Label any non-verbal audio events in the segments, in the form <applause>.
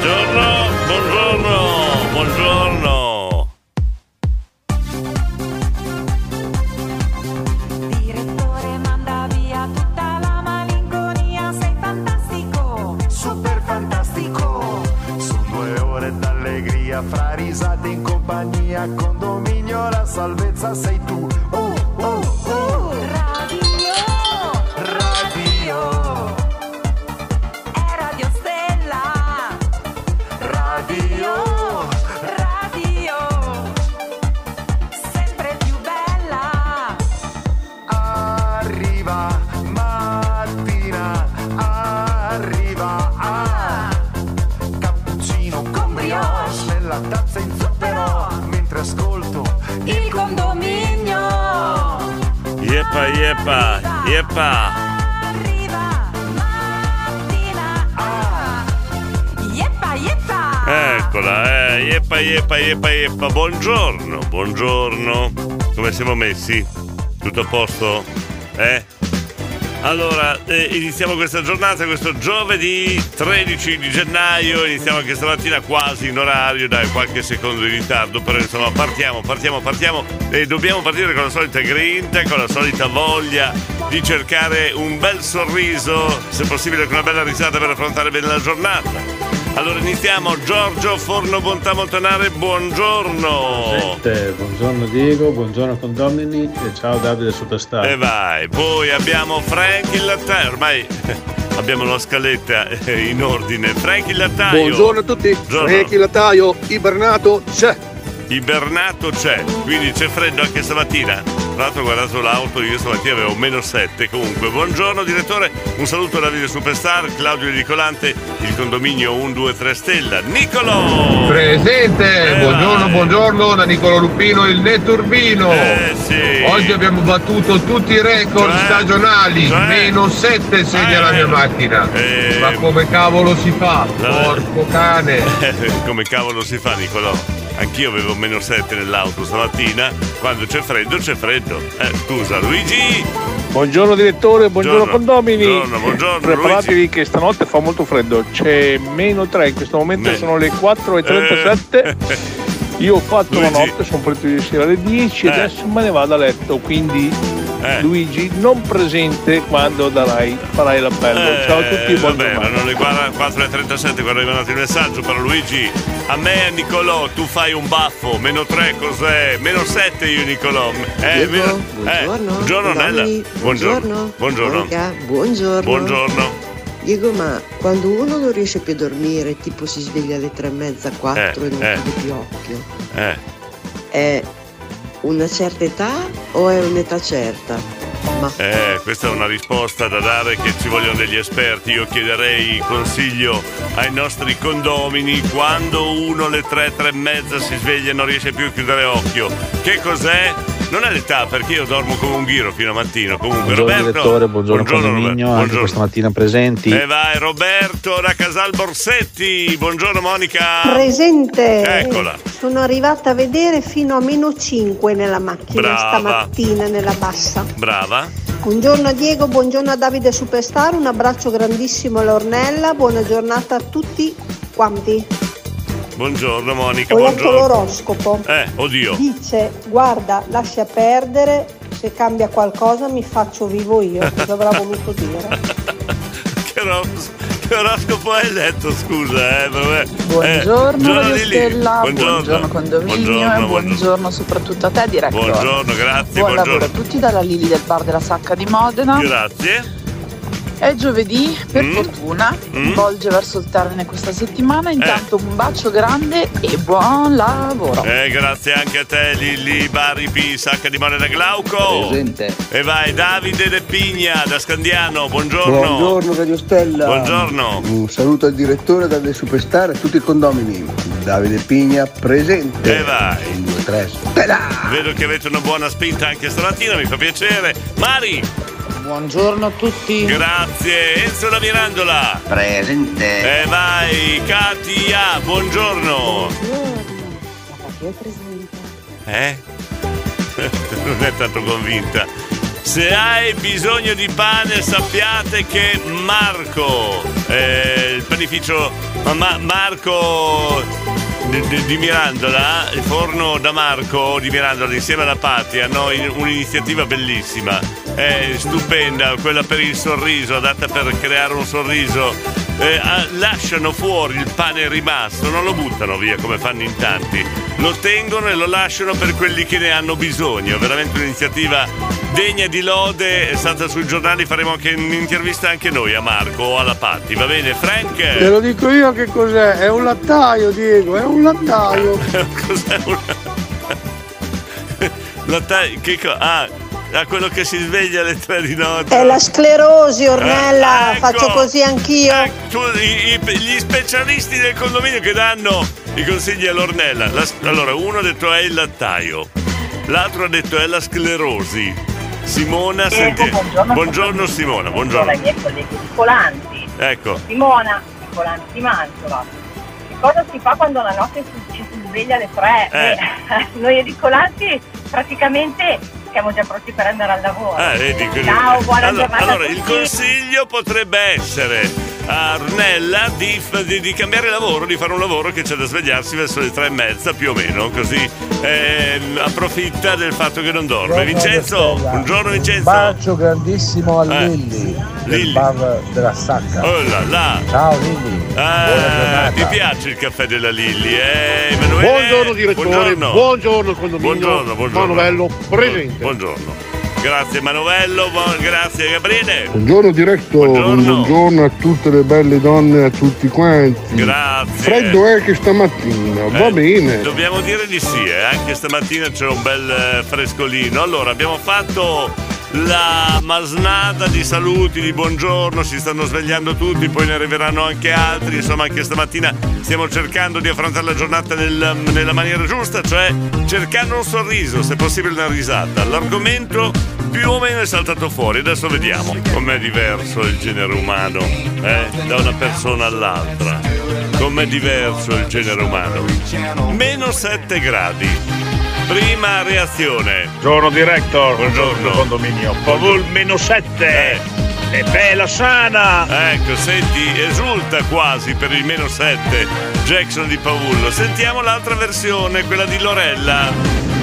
Buongiorno, buongiorno, buongiorno. Direttore manda via tutta la malinconia, sei fantastico, super fantastico. Sono due ore d'allegria, fra risate in compagnia, yeppa, yeppa, yeppa. Buongiorno, buongiorno. Come siamo messi? Tutto a posto? Eh? Allora, eh, iniziamo questa giornata, questo giovedì 13 di gennaio, iniziamo anche stamattina quasi in orario, dai qualche secondo di ritardo, però insomma partiamo, partiamo, partiamo e dobbiamo partire con la solita grinta, con la solita voglia di cercare un bel sorriso, se possibile con una bella risata per affrontare bene la giornata. Allora iniziamo, Giorgio Forno Bontà Montanare, buongiorno! Presente. Buongiorno Diego, buongiorno condomini e ciao Davide Superstar. E vai, poi abbiamo Frank il lattaio, ormai <laughs> abbiamo la scaletta eh, in ordine. Frank il lattaio. Buongiorno a tutti, Buongiorno. Franchi Lattaio, ibernato, c'è. Ibernato c'è, quindi c'è freddo anche stamattina. Tra l'altro ho guardato l'auto, io stamattina avevo meno 7. Comunque, buongiorno direttore, un saluto da Video Superstar, Claudio Nicolante, il condominio 123 Stella. Nicolò! Presente, Eh, buongiorno, vai. buongiorno da Nicolo Lupino, il Netturbino. Eh sì. Oggi abbiamo battuto tutti i record Cioè? stagionali, Cioè? meno 7 segna Eh. la mia macchina. Eh. Ma come cavolo si fa? Porco cane. <laughs> Come cavolo si fa, Nicolò? Anch'io avevo meno 7 nell'auto stamattina. Quando c'è freddo, c'è freddo. Eh, scusa, Luigi! Buongiorno direttore, buongiorno, Buongiorno. condomini. Buongiorno, buongiorno, Preparatevi che stanotte fa molto freddo. C'è meno 3, in questo momento Me- sono le 4.37. Eh. Io ho fatto la Luigi. notte, sono partito ieri sera alle 10 Eh. e adesso me ne vado a letto. Quindi Eh. Luigi non presente quando darai, farai l'appello. Eh, Ciao a tutti, buon vabbè, erano le 4.37 quando è arrivato il messaggio, però Luigi, a me e a Nicolò tu fai un baffo, meno 3 cos'è? Meno 7 io Nicolò. Eh, Diego, meno- buongiorno. Eh, buongiorno Nella. Buongiorno. Buongiorno. Monica, buongiorno. Buongiorno. Diego, ma quando uno non riesce più a dormire, tipo si sveglia alle tre e mezza, quattro Eh, e non eh. chiude più occhio, Eh, è una certa età o è un'età certa? Ma eh, questa è una risposta da dare che ci vogliono degli esperti. Io chiederei consiglio ai nostri condomini quando uno alle 3, 3 e mezza si sveglia e non riesce più a chiudere occhio. Che cos'è? Non è l'età perché io dormo come un ghiro fino a mattino. Comunque, Buongiorno Roberto. direttore, buongiorno, condominio, Roberto. Buongiorno. questa mattina presenti. E vai Roberto da Casal Borsetti. Buongiorno Monica. Presente. Eccola. Sono arrivata a vedere fino a meno 5 nella macchina Brava. stamattina nella bassa. Brava. Buongiorno a Diego, buongiorno a Davide Superstar, un abbraccio grandissimo alla Ornella, buona giornata a tutti quanti. Buongiorno Monica. Ho Buongiorno. l'oroscopo. Eh, oddio. Dice, guarda, lascia perdere, se cambia qualcosa mi faccio vivo io. Cosa <laughs> avrà voluto dire? <laughs> Che, oros- che oroscopo hai letto, scusa, eh? Vabbè. Buongiorno Eh. Stella, Buongiorno. buongiorno condominio Buongiorno, e buongiorno soprattutto a te direttore. Buongiorno, grazie, Buon lavoro a buongiorno. tutti dalla Lili del bar della Sacca di Modena. Grazie. È giovedì, per Mm. fortuna, Mm. volge verso il termine questa settimana. Intanto un bacio grande e buon lavoro. Eh, grazie anche a te, Lilli Bari P, Sacca di Moneta Glauco. Presente. E vai, Davide De Pigna da Scandiano, buongiorno. Buongiorno Radio Stella. Buongiorno. Un saluto al direttore Davide Superstar e a tutti i condomini. Davide Pigna presente. E vai. 1, 2, 3, stella. Vedo che avete una buona spinta anche stamattina, mi fa piacere. Mari, Buongiorno a tutti. grazie. Enzo da Mirandola. Presente. E vai, Katia, buongiorno. Eh? <laughs> non è tanto convinta. Se hai bisogno di pane sappiate che Marco, eh, il panificio Ma- Marco di, di- Mirandola, il forno da Marco di Mirandola insieme alla Patti hanno in- un'iniziativa bellissima, è stupenda, quella per il sorriso, adatta per creare un sorriso. Eh, ah, lasciano fuori il pane rimasto, non lo buttano via come fanno in tanti, lo tengono e lo lasciano per quelli che ne hanno bisogno. Veramente un'iniziativa degna di lode. È stata sui giornali, faremo anche un'intervista anche noi a Marco o alla Patti. Va bene, Frank? Te lo dico io che cos'è, è un lattaio Diego, è un lattaio. <laughs> Cos'è un. <laughs> Lattaio- che co- ah, a quello che si sveglia alle tre di notte. È la sclerosi, Ornella, Eh, ecco. faccio così anch'io. Tu, i- i- gli specialisti del condominio che danno i consigli all'Ornella. La- allora, uno ha detto è il lattaio, l'altro ha detto è la sclerosi. Simona, senti. buongiorno. Buongiorno Simona, Sono buongiorno. i miei colleghi di Colanti, Ecco. Simona Colanti di Mantova. Che cosa si fa quando la notte si, ci si sveglia alle tre? Eh. Eh, <laughs> noi di Colanti praticamente siamo già pronti per andare al lavoro. Ah, vedi, Ciao, buona allora, giornata allora, il consiglio potrebbe essere a Ornella di, di- di cambiare lavoro, di fare un lavoro che c'è da svegliarsi verso le tre e mezza più o meno, così ehm, approfitta del fatto che non dorme. Vincenzo, buongiorno Vincenzo. Bacio grandissimo a Eh, Lilli del Lilli. bar della Sacca. Oh là là. Ciao Lilli. Giornata. ti piace il caffè della Lilli, eh? Emanuele? Buongiorno direttore, Buongiorno. buongiorno condominio. Buongiorno, buongiorno. Manovello, presente. Buongiorno. Grazie Manovello, grazie Gabriele. Buongiorno diretto, buongiorno. a tutte le belle donne a tutti quanti. Grazie. Freddo è che stamattina, va Eh, bene. Dobbiamo dire di sì, eh. anche stamattina c'è un bel eh, frescolino. Allora, abbiamo fatto la masnada di saluti, di buongiorno, si stanno svegliando tutti, poi ne arriveranno anche altri. Insomma, anche stamattina stiamo cercando di affrontare la giornata nel- nella maniera giusta, cioè cercando un sorriso, se possibile una risata. L'argomento più o meno è saltato fuori, adesso vediamo com'è diverso il genere umano, eh, da una persona all'altra. Com'è diverso il genere umano. Meno 7 gradi. Prima reazione. Buongiorno director, Buongiorno. condominio. Pavul meno 7. E bella sana. Ecco, senti, esulta quasi per il meno 7 Jackson di Pavullo. Sentiamo l'altra versione, quella di Lorella.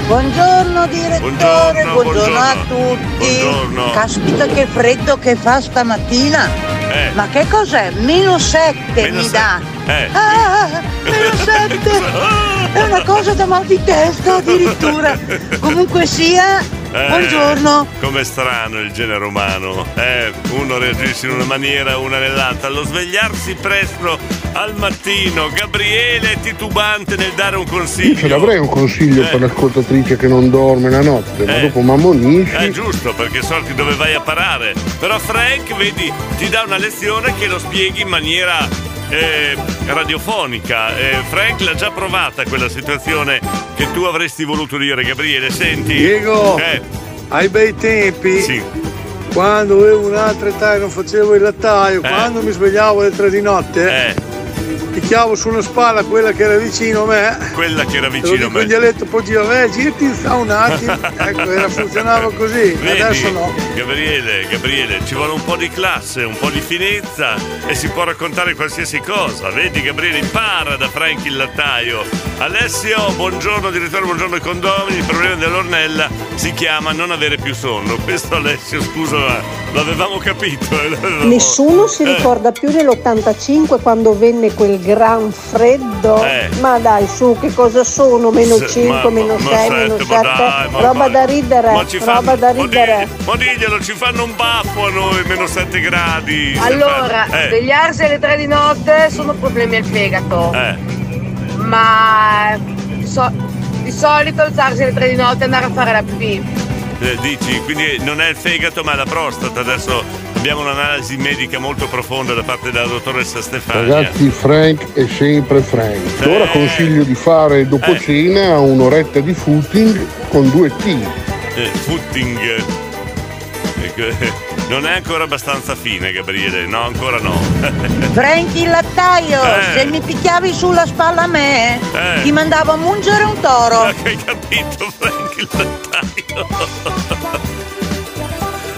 Buongiorno direttore, Buongiorno, buongiorno, a buongiorno. tutti. Buongiorno. Caspita che freddo che fa stamattina. Eh. Ma che cos'è? Meno 7 Meno mi dà. Eh. Ah, meno <laughs> 7. È una cosa da mal di testa addirittura. <laughs> Comunque sia, Eh, buongiorno. Com'è strano il genere umano. Eh, uno reagisce in una maniera, una nell'altra. Lo svegliarsi presto al mattino. Gabriele è titubante nel dare un Io consiglio. ce l'avrei un consiglio Eh. per l'ascoltatrice che non dorme la notte, ma Eh. dopo m'ammonisci. È giusto, perché so che dove vai a parare. Però Frank, vedi, ti dà una lezione che lo spieghi in maniera eh, radiofonica. Eh, Frank l'ha già provata quella situazione che tu avresti voluto dire, Gabriele. Senti. Diego, Eh, ai bei tempi, sì. quando avevo un'altra età e non facevo il lattaio, quando mi svegliavo alle tre di notte, Eh. Picchiavo su una spalla quella che era vicino a me. Quella che era vicino a me. dialetto, poi gira, eh, girati in un attimo. <laughs> ecco, era, funzionava così, Vedi, adesso no. Gabriele, Gabriele, ci vuole un po' di classe, un po' di finezza e si può raccontare qualsiasi cosa. Vedi, Gabriele, impara da Frank il lattaio. Alessio, buongiorno direttore, buongiorno ai condomini. Il problema dell'ornella si chiama non avere più sonno. Questo Alessio, scusa, ma l'avevamo capito. eh, l'avevamo- Nessuno si Eh, ricorda più dell'85 quando venne quel gran freddo. Eh. Ma dai, su, che cosa sono? Meno Se- 5, ma- meno ma 6, sette, meno ma 7. dai, ma- roba ma- da ridere, ma ci fanno- roba da ridere. Ma diglielo, ci fanno un baffo a noi, meno 7 gradi. Allora, Eh, svegliarsi alle 3 di notte sono problemi al fegato. eh. Ma di, so- di solito alzarsi alle 3 di notte e andare a fare la pipì. Eh, dici, quindi non è il fegato ma è la prostata. Adesso abbiamo un'analisi medica molto profonda da parte della dottoressa Stefania. Ragazzi, Frank è sempre Frank. Eh. Ora consiglio di fare dopo Eh. cena un'oretta di footing con due T. Eh, footing. Non è ancora abbastanza fine, Gabriele. No, ancora no. <laughs> Franchi il lattaio, Eh. se mi picchiavi sulla spalla a me, Eh. ti mandavo a mungere un toro. Hai capito, Frank il lattaio? <laughs>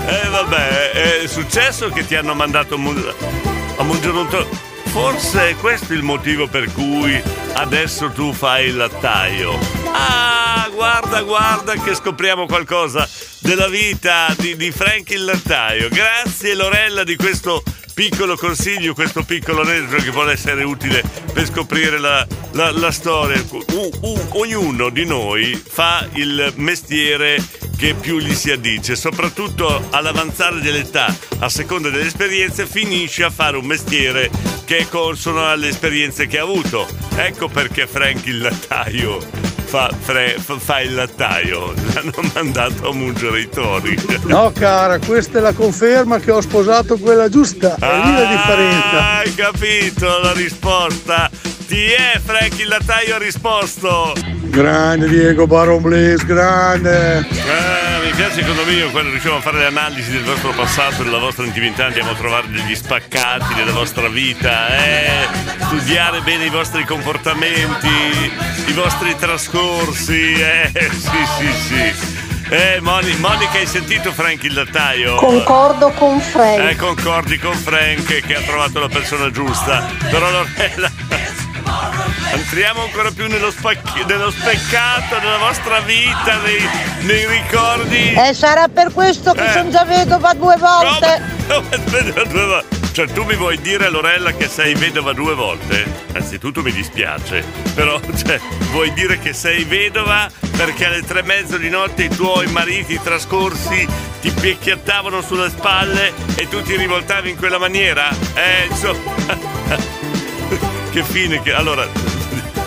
Eh vabbè, è successo che ti hanno mandato a mungere un toro. Forse è questo il motivo per cui adesso tu fai il lattaio. Ah, guarda, guarda che scopriamo qualcosa della vita di, di Frank il lattaio. Grazie Lorella di questo piccolo consiglio, questo piccolo aneddoto che vuole essere utile per scoprire la, la- la storia. U- u- ognuno di noi fa il mestiere che più gli si addice, soprattutto all'avanzare dell'età, a seconda delle esperienze, finisce a fare un mestiere che è consono alle esperienze che ha avuto. Ecco perché Frank il lattaio fa, fre- fa- il lattaio. <laughs> L'hanno mandato a mungere i tori. No, cara, questa è la conferma che ho sposato quella giusta. È lì la differenza. Hai capito la risposta? Ti è Frank il lattaio ha risposto. Grande Diego Baron Blaze, grande. Eh, mi piace secondo me quando riusciamo a fare le analisi del vostro passato, della vostra intimità, andiamo a trovare degli spaccati della vostra vita, eh, studiare bene i vostri comportamenti, i vostri trascorsi, eh, <laughs> sì sì sì. Eh, Moni- Monica, hai sentito Frank il lattaio? Concordo con Frank. Eh, concordi con Frank che ha trovato la persona giusta. Però Lorella. Entriamo ancora più nello, spacchi- nello speccato della vostra vita, nei, nei ricordi. E sarà per questo che Eh. sono già vedova due volte. Aspetta, <laughs> due volte. Cioè, tu mi vuoi dire, Lorella, che sei vedova due volte? Anzitutto mi dispiace, però, <laughs> cioè, vuoi dire che sei vedova perché alle tre e mezzo di notte i tuoi mariti trascorsi ti picchiattavano sulle spalle e tu ti rivoltavi in quella maniera? Eh, insomma. <laughs> che fine che. Allora,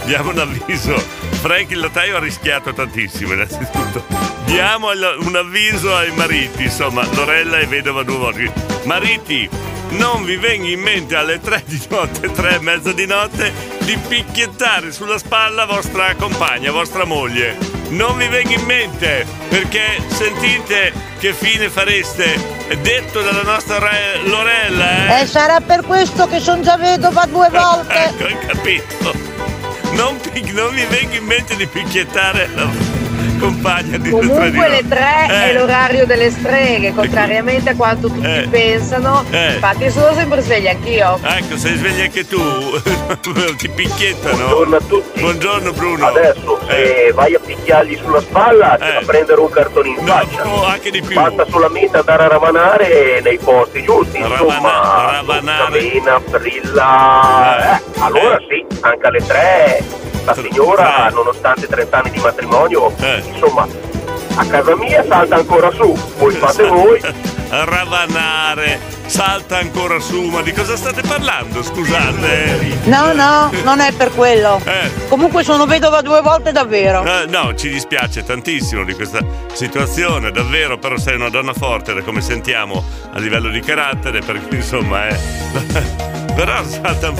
diamo un avviso. Frank il lattaio ha rischiato tantissimo, innanzitutto. Diamo un avviso ai mariti, insomma, Lorella è vedova due volte. Mariti, non vi venga in mente alle tre di notte, tre e mezza di notte, di picchiettare sulla spalla vostra compagna, vostra moglie. Non vi venga in mente, perché sentite che fine fareste. Detto dalla nostra re- Lorella, eh? E sarà per questo che sono già vedova due <laughs> volte. Ecco, hai capito. Non, non mi venga in mente di picchiettare la compagna di Comunque le 3 è Eh. l'orario delle streghe, <laughs> contrariamente a quanto tutti Eh. pensano. Eh. Infatti sono sempre sveglia anch'io. Ecco, sei sveglia anche tu. <laughs> Ti picchiettano. Buongiorno a tutti. Buongiorno Bruno. Adesso se vai a picchiargli sulla spalla c'è da prendere un cartone in faccia. Oh, anche di più. Basta solamente andare a ravanare nei posti giusti, insomma, ravanare. Samena, Brilla. Eh, allora sì, anche alle tre la signora, nonostante 30 anni di matrimonio, insomma, a casa mia salta ancora su, voi fate voi. <laughs> Ravanare, salta ancora su, ma di cosa state parlando? Scusate. No, no, non è per quello. Comunque sono vedova due volte davvero. Eh, no, ci dispiace tantissimo di questa situazione, davvero, però sei una donna forte da come sentiamo a livello di carattere, perché insomma è... <laughs> però salta.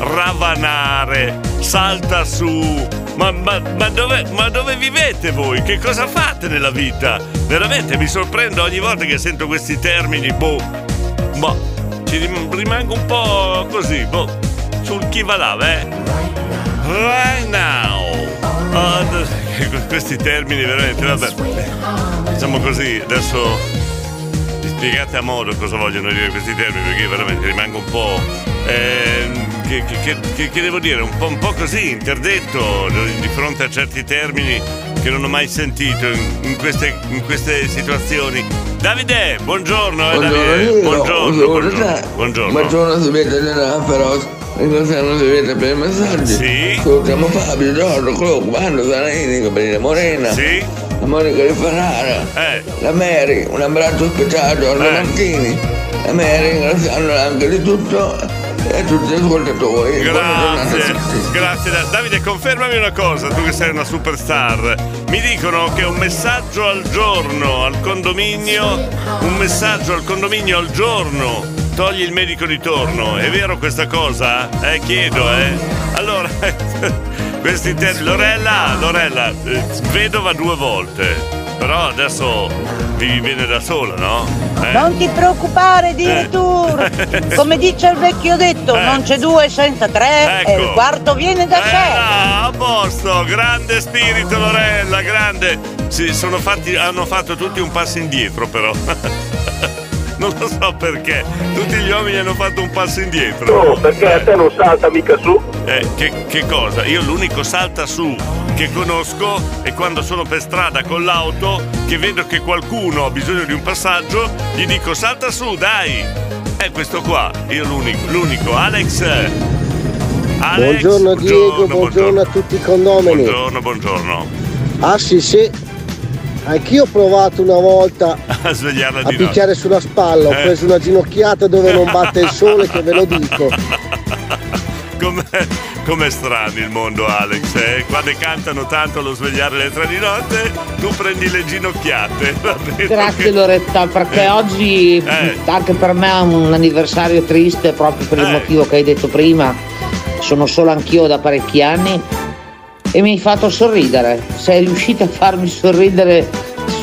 Ravanare, salta su... Ma, ma- ma dove, ma dove vivete voi? Che cosa fate nella vita? Veramente mi sorprendo ogni volta che sento questi termini, boh... Boh, ci rim- rimango un po' così, boh, sul chi va là, eh? Right now. Oh, <laughs> questi termini veramente, vabbè. Diciamo così, adesso spiegate a modo cosa vogliono dire questi termini, perché io veramente rimango un po'. ehm, che, che- che- che- devo dire, un po', un po' così, interdetto di fronte a certi termini che non ho mai sentito in, in queste, in queste situazioni. Davide, buongiorno, eh, Davide. Buongiorno, buongiorno. Buongiorno. Buongiorno, vede nella però ringraziamo si vede per i messaggi. Sì. Salutiamo Fabio, Giorgio, Clocco, Vando, Zanini, Gabriele Morena. Sì. La Monica di Ferrara. Eh. La Mary, un abbraccio speciale a Giorgio Eh. Martini. La Mary ringraziandola anche di tutto e a tutti gli ascoltatori. Grazie, grazie Da- Davide, confermami una cosa, tu che sei una superstar. Mi dicono che un messaggio al giorno al condominio, un messaggio al condominio al giorno togli il medico di torno. È vero questa cosa? Eh, chiedo, eh. Allora, <laughs> questi termini. Lorella, Lorella, eh, vedova due volte. Però adesso vivi bene da sola, no? Eh? Non ti preoccupare, addirittura. <laughs> Come dice il vecchio detto, non c'è due senza tre e Ecco. il quarto viene da sé. Ah, a posto, grande spirito Lorella, grande. Sì, sono fatti, hanno fatto tutti un passo indietro però. <laughs> Non lo so perché. Tutti gli uomini hanno fatto un passo indietro. No, perché a te non salta mica su. Eh, che, che cosa? Io l'unico salta su che conosco è quando sono per strada con l'auto che vedo che qualcuno ha bisogno di un passaggio, gli dico salta su, dai! È questo qua, io l'unico, l'unico. Alex! Alex buongiorno Diego, buongiorno, a tutti i condomini. Buongiorno, buongiorno. Ah sì sì, anch'io ho provato una volta <laughs> A svegliarla a di notte. picchiare sulla spalla, ho Eh. preso una ginocchiata dove non batte il sole che ve lo dico. <laughs> Com'è, com'è strano il mondo, Alex, eh? Quando cantano tanto allo svegliare le tre di notte, tu prendi le ginocchiate. <laughs> Grazie Loretta, perché Eh. oggi Eh. anche per me è un anniversario triste proprio per il Eh. motivo che hai detto prima. Sono solo anch'io da parecchi anni e mi hai fatto sorridere. Sei riuscita a farmi sorridere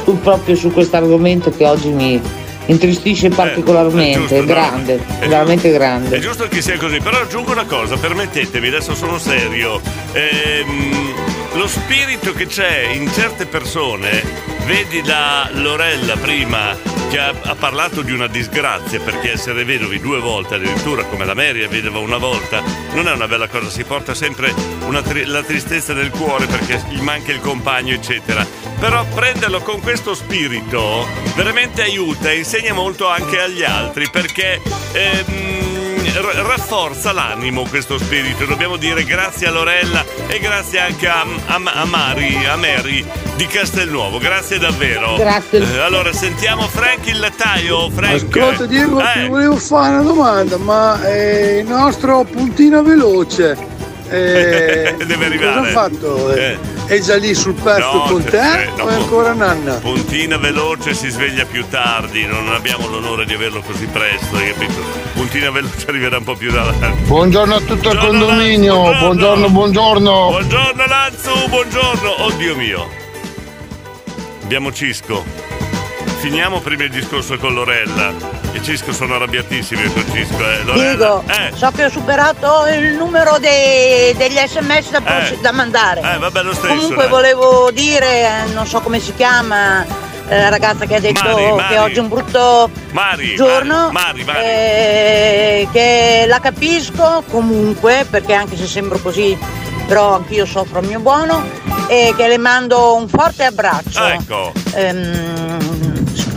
su- proprio su questo argomento che oggi mi intristisce particolarmente. Eh, giusto, È no? grande, È veramente grande. È giusto che sia così, però aggiungo una cosa, permettetemi, adesso sono serio. Ehm, lo spirito che c'è in certe persone, vedi la Lorella prima che ha, ha parlato di una disgrazia perché essere vedovi due volte addirittura come la Mary è vedova una volta non è una bella cosa, si porta sempre tri- la tristezza nel cuore perché gli manca il compagno eccetera. Però prenderlo con questo spirito veramente aiuta e insegna molto anche agli altri perché ehm, r- rafforza l'animo questo spirito. Dobbiamo dire grazie a Lorella e grazie anche a, a- a Mari, a Mary di Castelnuovo. Grazie davvero. Grazie. Eh, allora sentiamo Frank il lattaio. Frank. Ascolta Diego, Eh, ti volevo fare una domanda, ma eh, il nostro puntino veloce eh, <laughs> Deve arrivare. cosa ha fatto? Eh, Eh. È già lì sul pezzo No, con te sì, no, o è ancora nanna? Puntina veloce si sveglia più tardi, non abbiamo l'onore di averlo così presto, hai capito? Puntina veloce arriverà un po' più avanti. Buongiorno a tutto il Buongiorno, condominio, Lanzo, buongiorno, buongiorno. Buongiorno Lanzu, buongiorno. Oddio mio. Abbiamo Cisco. Finiamo prima il discorso con Lorella. E Cisco sono arrabbiatissimi con Cisco, eh. Lorella. Diego, Eh, so che ho superato il numero dei- degli sms da, poss- da mandare. eh, vabbè lo stesso. Comunque dai. volevo dire, eh, non so come si chiama, eh, la ragazza che ha detto Mari, Mari. che oggi è un brutto Mari, giorno, Mari, Mari. eh, che la capisco comunque, perché anche se sembro così, però anch'io soffro il mio buono, e che le mando un forte abbraccio. Ecco. Ehm,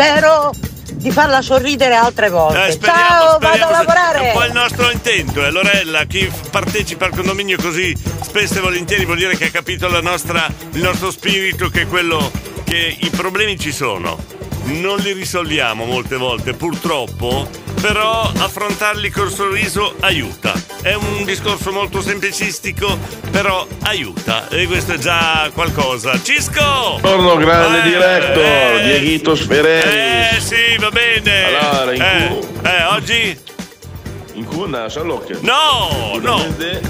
spero di farla sorridere altre volte. Eh, speriamo, Ciao, speriamo. vado a lavorare. È un po' il nostro intento, eh, Lorella. Chi partecipa al condominio così spesso e volentieri vuol dire che ha capito la nostra- il nostro spirito, che è quello che i problemi ci sono. Non li risolviamo molte volte, purtroppo, però affrontarli col sorriso aiuta. È un discorso molto semplicistico, però aiuta. E questo è già qualcosa. Cisco! Buongiorno grande Eh, director, eh, Dieghito Sferelli. Eh sì, va bene. Allora, in eh, eh, oggi? In cuna, Sciallocchia. No, no.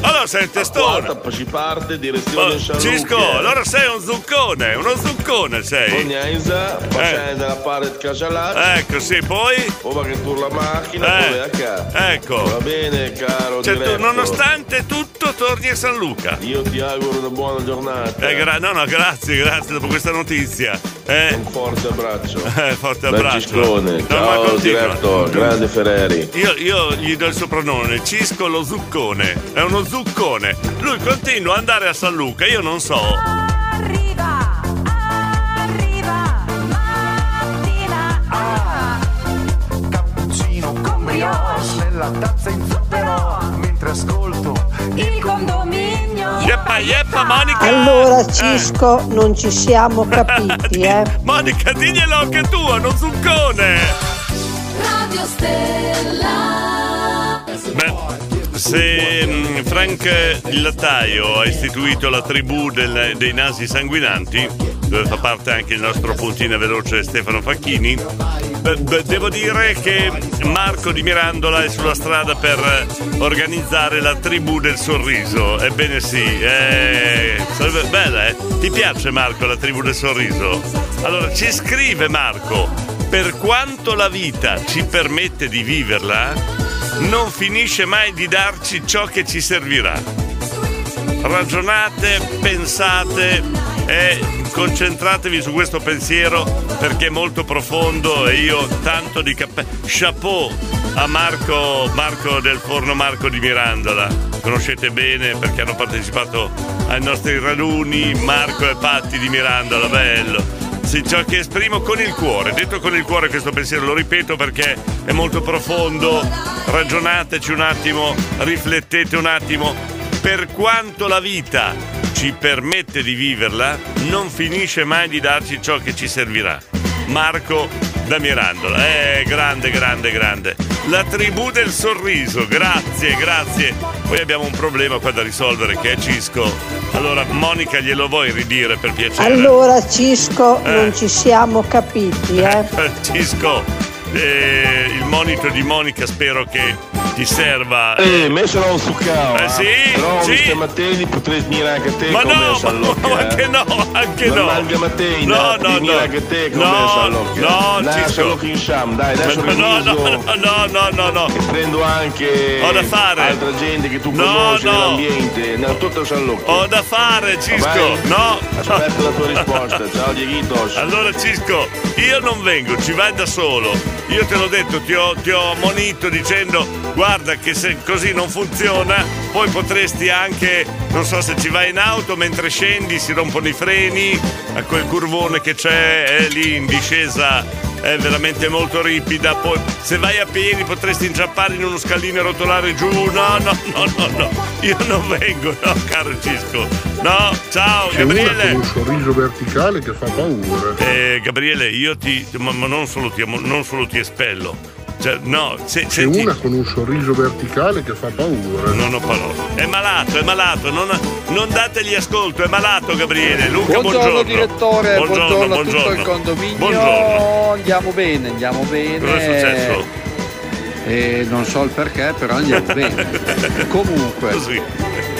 Allora sei il testone. Quarta, si parte, direzione Oh, Sciallocchia. Cisco, allora sei un zuccone, uno zuccone sei. Fognaisa, facendo la parte Casalaccia. Ecco, sì, poi? Ora che tu la macchina, Eh, poi a ecco. Va bene, caro Cioè, tu, nonostante tutto, torni a San Luca. Io ti auguro una buona giornata. Eh, gra- no, no, grazie, grazie dopo questa notizia. Eh, Un forte abbraccio. <laughs> eh, forte abbraccio. Ciscone. No, Ciao director, grande Ferreri. Io, io gli do il soprannome, Cisco lo zuccone. È uno zuccone. Lui continua ad andare a San Luca, io non so. Arriva, arriva, mattina. Ah, Cappuccino con brioche nella tazza in zucchero mentre ascolto il condominio. Yeppa, yeppa, Monica. Allora Eh. Cisco non ci siamo <laughs> capiti, eh. Monica, diglielo anche tu, è uno zuccone. Radio Stella. Beh, se mm, Frank il lattaio ha istituito la tribù del- dei nasi sanguinanti, dove fa parte anche il nostro puntino veloce Stefano Facchini, beh, devo dire che Marco di Mirandola è sulla strada per organizzare la tribù del sorriso. Ebbene sì, eh, sarebbe bella, eh? Ti piace Marco la tribù del sorriso? Allora ci scrive Marco, per quanto la vita ci permette di viverla, non finisce mai di darci ciò che ci servirà. Ragionate, pensate e concentratevi su questo pensiero perché è molto profondo e io tanto di cappello. Chapeau a Marco, Marco del Forno Marco di Mirandola. Conoscete bene perché hanno partecipato ai nostri raduni Marco e Patti di Mirandola, bello. Sì, ciò che esprimo con il cuore, detto con il cuore questo pensiero, lo ripeto perché è molto profondo, ragionateci un attimo, riflettete un attimo, per quanto la vita ci permette di viverla, non finisce mai di darci ciò che ci servirà. Marco da Mirandola, eh, grande, grande, grande. La tribù del sorriso, grazie, grazie. Poi abbiamo un problema qua da risolvere che è Cisco. Allora, Monica, glielo vuoi ridire per piacere? Allora Cisco Eh. non ci siamo capiti, eh. <laughs> Cisco, eh, il monito di Monica spero che ti serva. Eh, messo su cao. Eh sì, Però sì. stamattina potrei venire anche te Ma come no, San Locke, ma eh. anche no, anche Ma no. manca mattina, No, no, no. anche te come No, San Locke. no, Cisco. San Locke in Sham, dai, adesso Ma- no, no, no, no, no, no, no. e prendo anche Ho da fare. altra gente che tu No, conosci no. nell'ambiente, nel tutto San Locke. Ho da fare, Cisco. Vai. No. Aspetto la tua risposta. <laughs> Ciao Dieghitos. Allora Cisco, io non vengo, ci vai da solo. Io te l'ho detto, ti ho, ti ho monito dicendo guarda che se così non funziona, poi potresti anche, non so se ci vai in auto, mentre scendi si rompono i freni, a quel curvone che c'è è lì in discesa è veramente molto ripida. Poi se vai a piedi potresti inciappare in uno scalino e rotolare giù. No, no, no, no, no. Io non vengo, no, caro Cisco. No, ciao C'è una Gabriele. con un sorriso verticale che fa paura. Eh, Gabriele, io ti. Ma, ma non, solo ti non solo ti espello. Cioè, no, se, C'è senti. una con un sorriso verticale che fa paura. Non ho parole. È malato, è malato. Non, non dategli ascolto, è malato Gabriele. Luca, buongiorno. Buongiorno direttore, buongiorno, a tutto buongiorno. il condominio. Buongiorno. Andiamo bene, andiamo bene. Cosa è successo? Eh, non so il perché, però andiamo <laughs> bene. Comunque,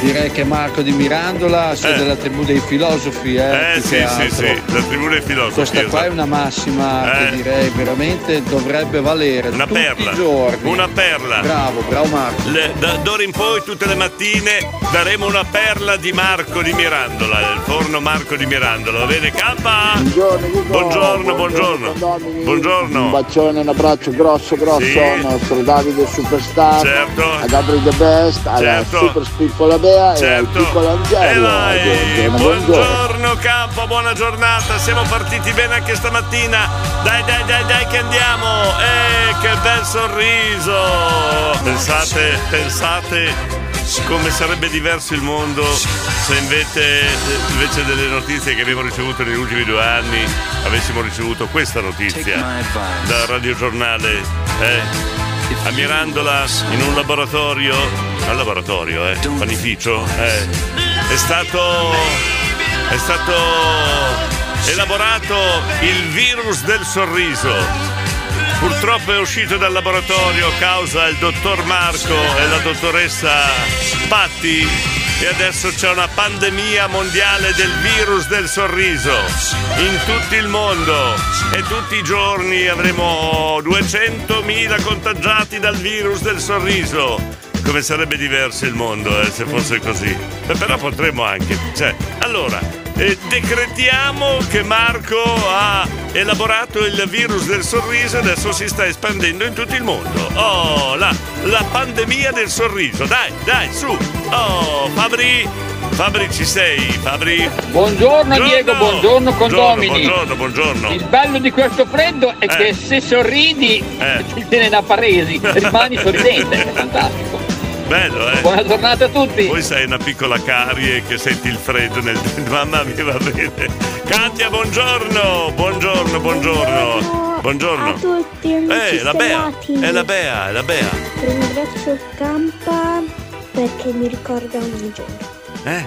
direi che Marco di Mirandola sia Eh. della tribù dei filosofi, eh, Eh sì, sì, sì, la tribù dei filosofi. Questa qua è esatto. una massima Eh. che direi veramente dovrebbe valere Una tutti perla. i giorni. Una perla. Bravo, bravo Marco. Le- da d'ora in poi, tutte le mattine, daremo una perla di Marco di Mirandola. Il forno Marco di Mirandola. Va bene, campa? Buongiorno, Nico. Buongiorno, buongiorno. Un Buongiorno. bacione, un abbraccio grosso, grosso Sì. nostro Davide Superstar, Certo. a The Best, alla Certo. Super Spippola Bea e al Certo. piccolo E Angelo. vai. Buongiorno, buongiorno. Buongiorno campo, buona giornata. Siamo partiti bene anche stamattina. Dai, dai, dai, dai che andiamo. Eh, che bel sorriso. Pensate, pensate come sarebbe diverso il mondo se invece, invece delle notizie che abbiamo ricevuto negli ultimi due anni avessimo ricevuto questa notizia dal radiogiornale. Eh? A Mirandola in un laboratorio, al laboratorio, eh, panificio, eh, è stato, è stato elaborato il virus del sorriso. Purtroppo è uscito dal laboratorio causa il dottor Marco e la dottoressa Patti e adesso c'è una pandemia mondiale del virus del sorriso in tutto il mondo e tutti i giorni avremo 200.000 contagiati dal virus del sorriso. Come sarebbe diverso il mondo eh, se fosse così. Eh, Però potremmo anche. Cioè, allora, eh, decretiamo che Marco ha elaborato il virus del sorriso e adesso si sta espandendo in tutto il mondo. Oh, la, la pandemia del sorriso. Dai, dai, su. Oh, Fabri, Fabri ci sei, Fabri? Buongiorno Diego, buongiorno condomini. Buongiorno, buongiorno. Il bello di questo freddo è Eh. che se sorridi ti tiene da paresi, rimani sorridente, <laughs> è fantastico. Bello, eh? Buona giornata a tutti. Poi sei una piccola carie che senti il freddo nel... <laughs> Mamma mia, va bene. Katia, buongiorno. Buongiorno, buongiorno. Buongiorno. A tutti, amici Eh, la Bea. È la Bea, è la Bea. Ringrazio Campa perché mi ricorda ogni giorno. Eh?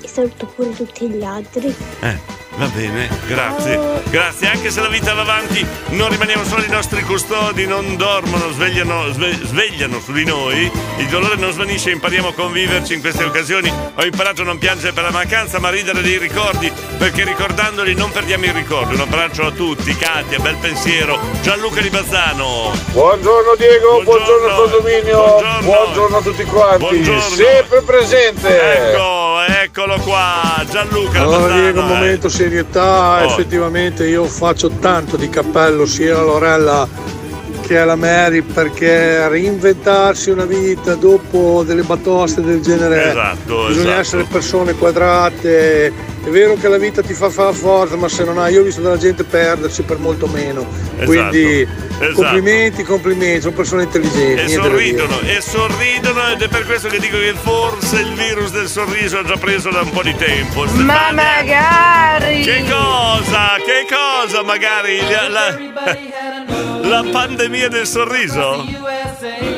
E saluto pure tutti gli altri. Eh, va bene, grazie. Grazie, anche se la vita va avanti, non rimaniamo soli, i nostri custodi non dormono, svegliano, sve- svegliano su di noi, il dolore non svanisce, impariamo a conviverci in queste occasioni. Ho imparato a non piangere per la mancanza, ma a ridere dei ricordi, perché ricordandoli non perdiamo il ricordo. Un abbraccio a tutti, Katia, bel pensiero, Gianluca Di Bazzano. Buongiorno Diego, buongiorno, Buongiorno, condominio, buongiorno. a tutti quanti, Buongiorno. sempre presente. Ecco, eccolo qua, Gianluca Allora. Diego, un eh. momento serietà, Oh. effettivamente io faccio tanto di cappello sia alla Lorella che alla Mary perché reinventarsi una vita dopo delle batoste del genere Esatto, bisogna esatto. essere persone quadrate, è vero che la vita ti fa fare forza ma se non hai, io ho visto della gente perdersi per molto meno, quindi esatto. complimenti, complimenti, sono persone intelligenti. E sorridono, e sorridono ed è per questo che dico che forse il virus del sorriso ha già preso da un po' di tempo. Ma magari! Che cosa? Che cosa magari? La, la- <laughs> la pandemia del sorriso?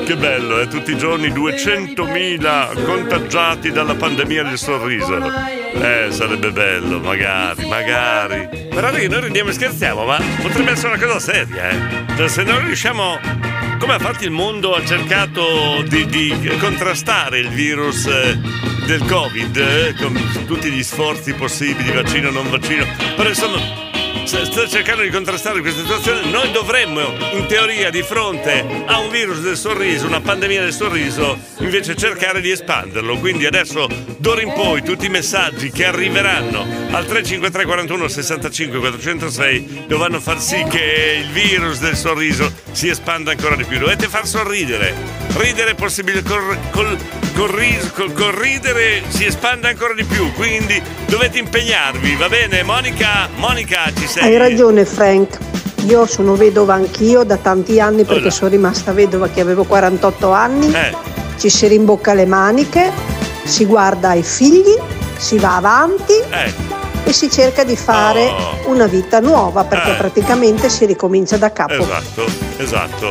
Che bello, eh? tutti i giorni 200.000 contagiati dalla pandemia del sorriso. Eh, sarebbe bello, magari, magari. Però noi noi ridiamo e scherziamo, ma potrebbe essere una cosa seria, eh? Cioè, se non riusciamo come infatti il mondo ha cercato di, di contrastare il virus eh, del Covid eh, con tutti gli sforzi possibili, vaccino, non vaccino, però insomma sta cercando di contrastare questa situazione, noi dovremmo in teoria di fronte a un virus del sorriso, una pandemia del sorriso, invece cercare di espanderlo. Quindi adesso d'ora in poi tutti i messaggi che arriveranno al 353 41 65 406 dovranno far sì che il virus del sorriso si espanda ancora di più. Dovete far sorridere. Ridere è possibile col, col, col ris- col- col ridere si espande ancora di più. Quindi dovete impegnarvi, va bene? Monica, Monica ci sei? Hai ragione Frank, io sono vedova anch'io da tanti anni perché Hola. sono rimasta vedova che avevo 48 anni, Eh. ci si rimbocca le maniche, si guarda ai figli, si va avanti Eh. e si cerca di fare Oh. una vita nuova perché Eh. praticamente si ricomincia da capo. Esatto, esatto.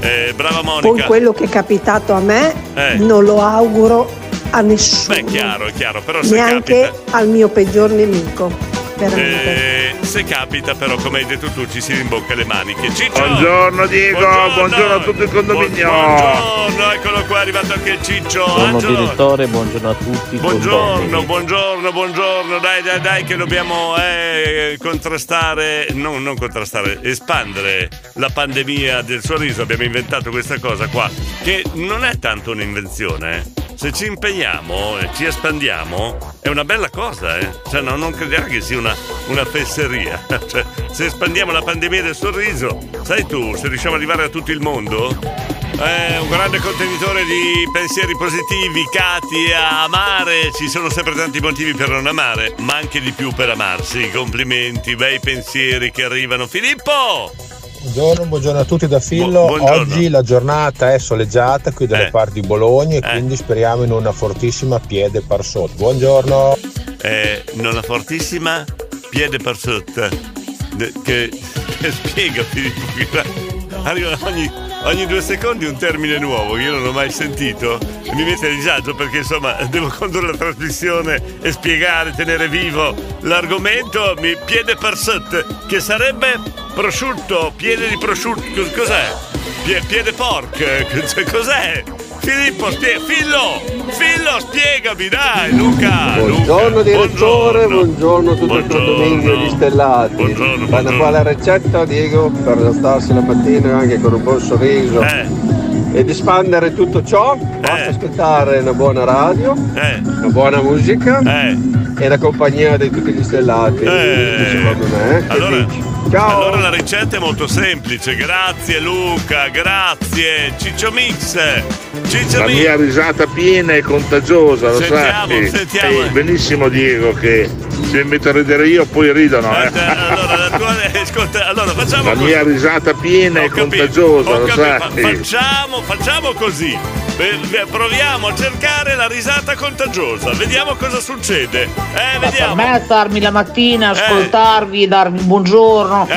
Eh, brava Poi Monica. quello che è capitato a me Eh. non lo auguro a nessuno, Beh, è chiaro, è chiaro, però se neanche capita. al mio peggior nemico. Veramente. eh, se capita, però, come hai detto tu, ci si rimbocca le maniche. Ciccio! Buongiorno Diego, buongiorno, a tutto il condominio. Buongiorno, eccolo qua, è arrivato anche il Ciccio. Buongiorno Angelo. direttore, buongiorno a tutti. Buongiorno, condomini. buongiorno, buongiorno, dai, dai, dai, che dobbiamo eh, contrastare, no, non contrastare, espandere la pandemia del sorriso. Abbiamo inventato questa cosa qua, che non è tanto un'invenzione. eh. Se ci impegniamo e ci espandiamo, è una bella cosa, eh. Cioè, no, non crederà che sia una, una fesseria. <laughs> Cioè, se espandiamo la pandemia del sorriso, sai tu, se riusciamo ad arrivare a tutto il mondo, è un grande contenitore di pensieri positivi, Katia, amare, ci sono sempre tanti motivi per non amare, ma anche di più per amarsi. Complimenti, bei pensieri che arrivano. Filippo! Buongiorno, buongiorno a tutti da Fillo. Bu-. Oggi la giornata è soleggiata qui dalle Eh. parti di Bologna e Eh. quindi speriamo in una fortissima piede par sotto. Buongiorno. Eh, non la fortissima piede per sotto. De- Che, che spiega Arriva ogni, ogni due secondi un termine nuovo che io non ho mai sentito e mi mette a disagio perché insomma devo condurre la trasmissione e spiegare, tenere vivo l'argomento mi, piede per sotto che sarebbe prosciutto, piede di prosciutto, cos- cos'è? Pie- piede pork, cos- cos'è? Filippo, spie- Fillo, Fillo, spiegami dai Luca, Buongiorno Luca, direttore, buongiorno a tutto il Buongiorno. condominio di Stellati. Buongiorno, buongiorno. buona ricetta Diego per alzarsi la mattina anche con un buon sorriso Eh. e di spandere tutto ciò. Basta aspettare una buona radio, Eh. una buona musica e la compagnia di tutti gli stellati. Eh. Secondo me, eh? Allora? Ciao. Allora la ricetta è molto semplice. Grazie Luca, grazie. Ciccio Mix. Ciccio La Mix. mia risata piena e contagiosa, lo Sentiamo, sai. sentiamo. Eh, benissimo Diego che se mi metto a ridere io poi ridono. eh. Allora, la tua- ascolta, allora facciamo La così. mia risata piena e contagiosa, lo capito, sai. fa- Facciamo, facciamo così. Beh, Proviamo a cercare la risata contagiosa. Vediamo cosa succede. Eh, Per vediamo. me alzarmi la mattina, ascoltarvi, darvi il buongiorno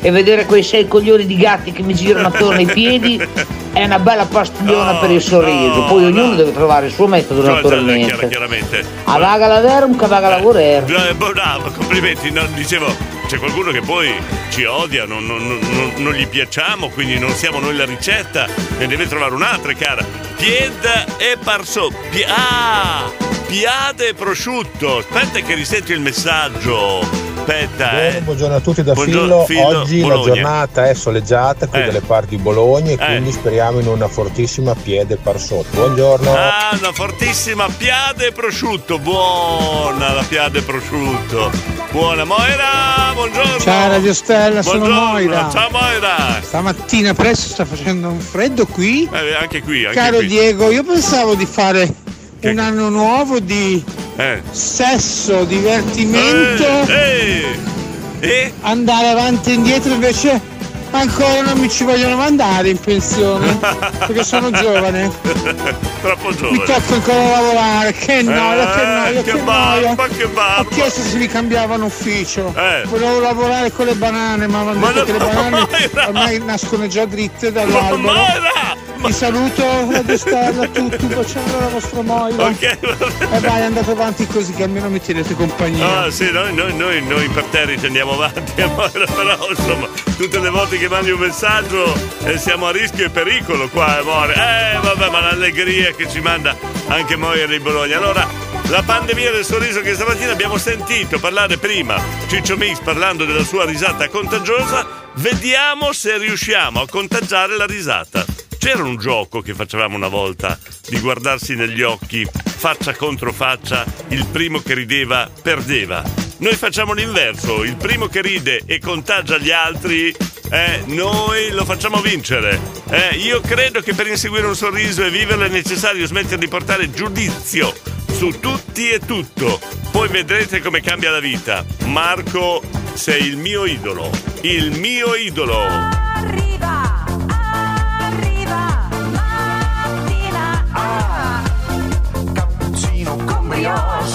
e vedere quei sei coglioni di gatti che mi girano attorno ai piedi <laughs> è una bella pastigliona per il sorriso. Poi ognuno deve trovare il suo metodo Cioè, naturalmente. chiaramente. A vaga la verum che vaga la vorere. Eh, Bravo, complimenti. No, dicevo, c'è qualcuno che poi ci odia, non, non- non- non gli piacciamo, quindi non siamo noi la ricetta e deve trovare un'altra, cara. Pied e parso. Pi- ah! Piade e prosciutto. Aspetta che risenti il messaggio. Aspetta, Buongiorno, eh. buongiorno a tutti da Buongiorno, Fillo. Fillo, Oggi Bologna. la giornata è soleggiata qui Eh. dalle parti di Bologna e Eh. quindi speriamo in una fortissima piede par sotto. Buongiorno. Ah, una fortissima piade e prosciutto. Buona la piade e prosciutto. Buona Moira, buongiorno. Ciao Radio Stella, sono Buongiorno, Moira. Ciao Moira. Stamattina presto sta facendo un freddo qui. Eh, anche qui, anche Caro qui. Diego, io pensavo di fare un anno nuovo di Eh. sesso, divertimento, e andare avanti e indietro, invece ancora non mi ci vogliono mandare in pensione perché sono <laughs> giovane. Troppo Mi giovane. tocca ancora lavorare, che noia, che Eh, noia, che che, noia. barba, che barba. Ho chiesto se mi cambiavano ufficio. Eh. Volevo lavorare con le banane, ma mi Ma hanno detto no, che le <laughs> banane ormai nascono già dritte dall'albero. Vi saluto, Radio Stella, a tutti, un bacione alla vostra Moira. Ok, E vai, andate avanti così che almeno mi tenete compagnia. Ah sì, noi, noi, noi, noi imperterriti andiamo avanti, <laughs> Moira, però insomma, tutte le volte che mandi un messaggio eh, siamo a rischio e pericolo qua, amore. Eh vabbè, ma l'allegria che ci manda anche Moira di Bologna. Allora, la pandemia del sorriso che stamattina abbiamo sentito parlare prima, Ciccio Mix parlando della sua risata contagiosa, vediamo se riusciamo a contagiare la risata. C'era un gioco che facevamo una volta di guardarsi negli occhi, faccia contro faccia, il primo che rideva perdeva. Noi facciamo l'inverso, il primo che ride e contagia gli altri, eh, noi lo facciamo vincere. Eh, io credo che per inseguire un sorriso e viverlo è necessario smettere di portare giudizio su tutti e tutto. Poi vedrete come cambia la vita. Marco, sei il mio idolo. Il mio idolo.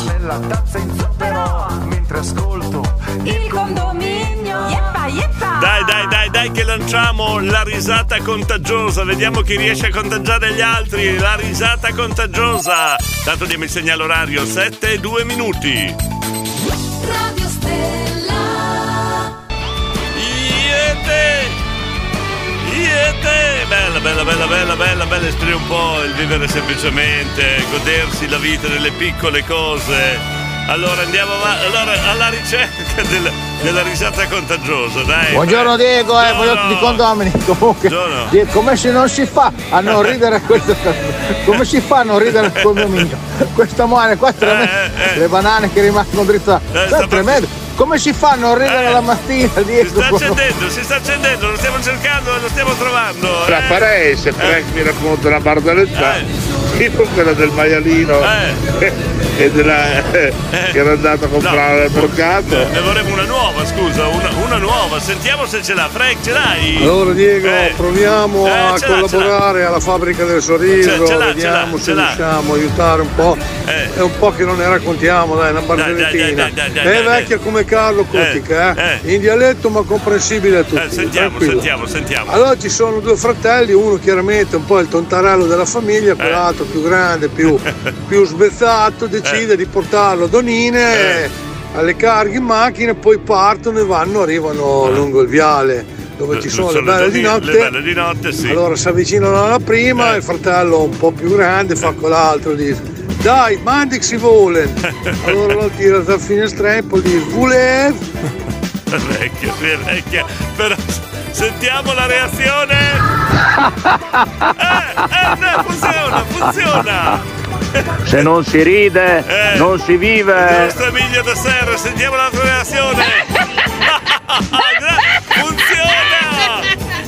Nella tazza in zucchero mentre ascolto il condominio. Yeppa, yeppa. Dai, dai, dai, dai che lanciamo la risata contagiosa. Vediamo chi riesce a contagiare gli altri. La risata contagiosa. Tanto diamo il segnale orario 7 e 2 minuti. Iete! Bella, bella, bella, bella, bella, bella. Esprime un po' il vivere semplicemente, godersi la vita nelle piccole cose. Allora andiamo avanti. Allora, alla ricerca del- della risata contagiosa, dai. Buongiorno Diego, eh, voglio Buongiorno. di condomini. Comunque, Buongiorno. Come se non si fa a non <laughs> ridere questo. Come si fa a non ridere il condominio? Questa muore qua è tremendo. Le banane che rimangono dritte. È tremendo. Come si fa a non ridere la mattina, Si Diego? sta accendendo, si sta accendendo, lo stiamo cercando e lo stiamo trovando. La eh. farei se Frank mi racconta una barzelletta. Tipo quella del maialino <laughs> e della che era andato a comprare al mercato. Ne vorremmo una nuova, scusa, una, una nuova. Sentiamo se ce l'ha. Frank, ce l'hai? Allora Diego, Eh. proviamo Eh, a collaborare alla fabbrica del sorriso, Ce- ce vediamo l'ha, se ce l'ha. riusciamo a aiutare un po'. È un po' che non ne raccontiamo, dai, una barzellettina. dai, dai, dai, È vecchia come Carlo Cotica, eh, in dialetto ma comprensibile a tutti. Eh, sentiamo, tranquillo. sentiamo, sentiamo. Allora ci sono due fratelli, uno chiaramente un po' il tontarello della famiglia, quell'altro più grande, più, <laughs> più sbezzato, decide di portarlo a Donine eh, alle carghe in macchina, poi partono e vanno, arrivano lungo il viale dove ci sono le belle di notte. Le belle di notte, sì. Allora si avvicinano alla prima, il fratello un po' più grande fa con l'altro, dice dai, mandi che si vuole. <laughs> Allora lo tira dal finestrino, dice volev. Vecchia, vecchia. Però sentiamo la reazione. <laughs> Eh, eh, no, funziona, funziona. Se non si ride, Eh. non si vive. nostro Emilio da Serra, sentiamo la tua reazione. <laughs>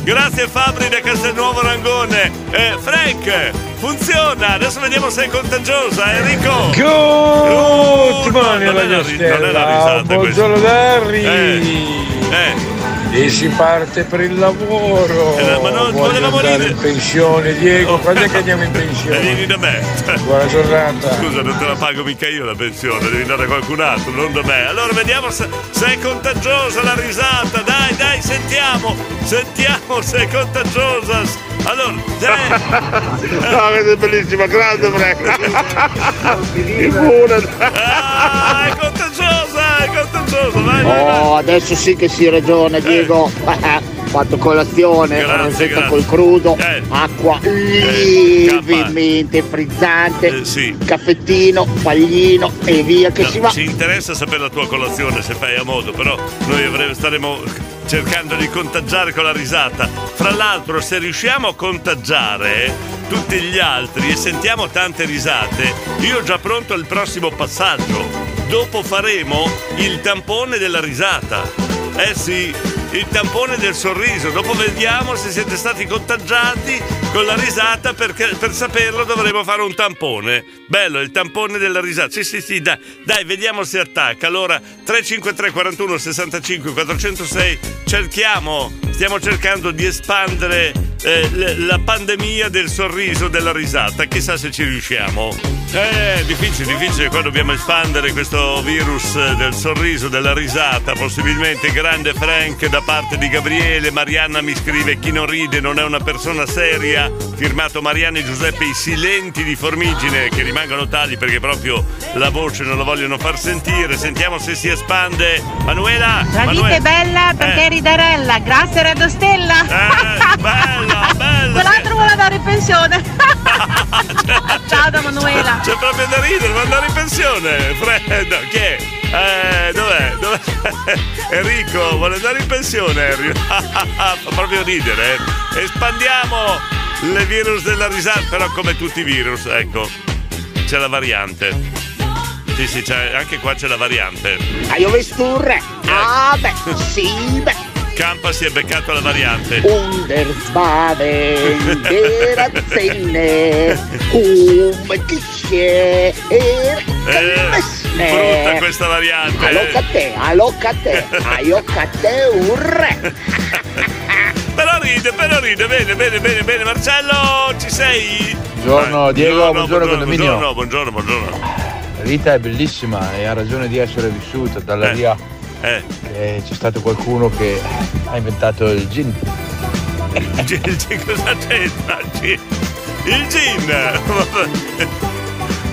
Gra- Grazie Fabri da Castelnuovo Rangone. Eh, Frank, funziona. Adesso vediamo se è contagiosa. Enrico. Good morning, non è la non è la risata Buongiorno questa. Darry. Eh. E si parte per il lavoro. Eh, ma non- volevamo andare ridere. in pensione, Diego. Quando è che andiamo in Eh, pensione? Vieni da me. Buona giornata. Scusa, non te la pago mica io la pensione, devi dare a qualcun altro, non da me. Allora vediamo se, se è contagiosa la risata. Dai, dai, sentiamo. Sentiamo se è contagiosa. Allora, <laughs> No, questa è bellissima, grande Frank. <laughs> Immune. Ah, è contagiosa, Vai, vai, vai. Oh, adesso sì che si ragiona, Diego. <laughs> Ho fatto colazione, rosetta col crudo, Eh. acqua Eh, lievemente frizzante, Eh, sì. caffettino, paglino e via che No, si va. Ci interessa sapere la tua colazione se fai a modo, però noi staremo cercando di contagiare con la risata. Fra l'altro, se riusciamo a contagiare tutti gli altri e sentiamo tante risate, io ho già pronto il prossimo passaggio. Dopo faremo il tampone della risata. Eh sì, il tampone del sorriso. Dopo vediamo se siete stati contagiati con la risata perché per saperlo dovremo fare un tampone. Bello, il tampone della risata. Sì, sì, sì, dai, dai vediamo se attacca. Allora, 353 41 65 406, cerchiamo, stiamo cercando di espandere eh, la pandemia del sorriso, della risata. Chissà se ci riusciamo. Eh, difficile, difficile qua dobbiamo espandere questo virus eh, del sorriso, della risata, possibilmente grande Frank da parte di Gabriele, Marianna mi scrive chi non ride non è una persona seria, firmato Marianna e Giuseppe i silenti di Formigine che rimangono tali perché proprio la voce non la vogliono far sentire, sentiamo se si espande. Manuela, La vita Manuela. è bella perché è ridarella, grazie Radio Stella. Eh, bella, <laughs> bella. Quell'altro vuole andare in pensione. <laughs> Ciao da Manuela. C'è proprio da ridere, vuole andare in pensione. Freddo, chi è? Eh, dov'è? Dov'è? <laughs> Enrico, vuole andare in pensione, Enrico. Fa proprio ridere. eh. Espandiamo le virus della risata, però come tutti i virus, ecco, c'è la variante. Sì, sì, c'è- anche qua c'è la variante. Hai visto un re? Ah, beh, sì, beh. Campa si è beccato la variante. Untersbaden der Zähne, come ti Eh, brutta questa variante. Alocca a te, alocca a te, alocca a te un re. <laughs> Però ride, però ride, bene, bene, bene, bene. Marcello, ci sei? Buongiorno, Diego, buongiorno, condominio. Buongiorno, buongiorno, buongiorno. Rita è bellissima e ha ragione di essere vissuta dalla Eh, via. Eh. che c'è stato qualcuno che ha inventato il gin. Il gin, il gin cosa c'entra? Il gin. Il gin!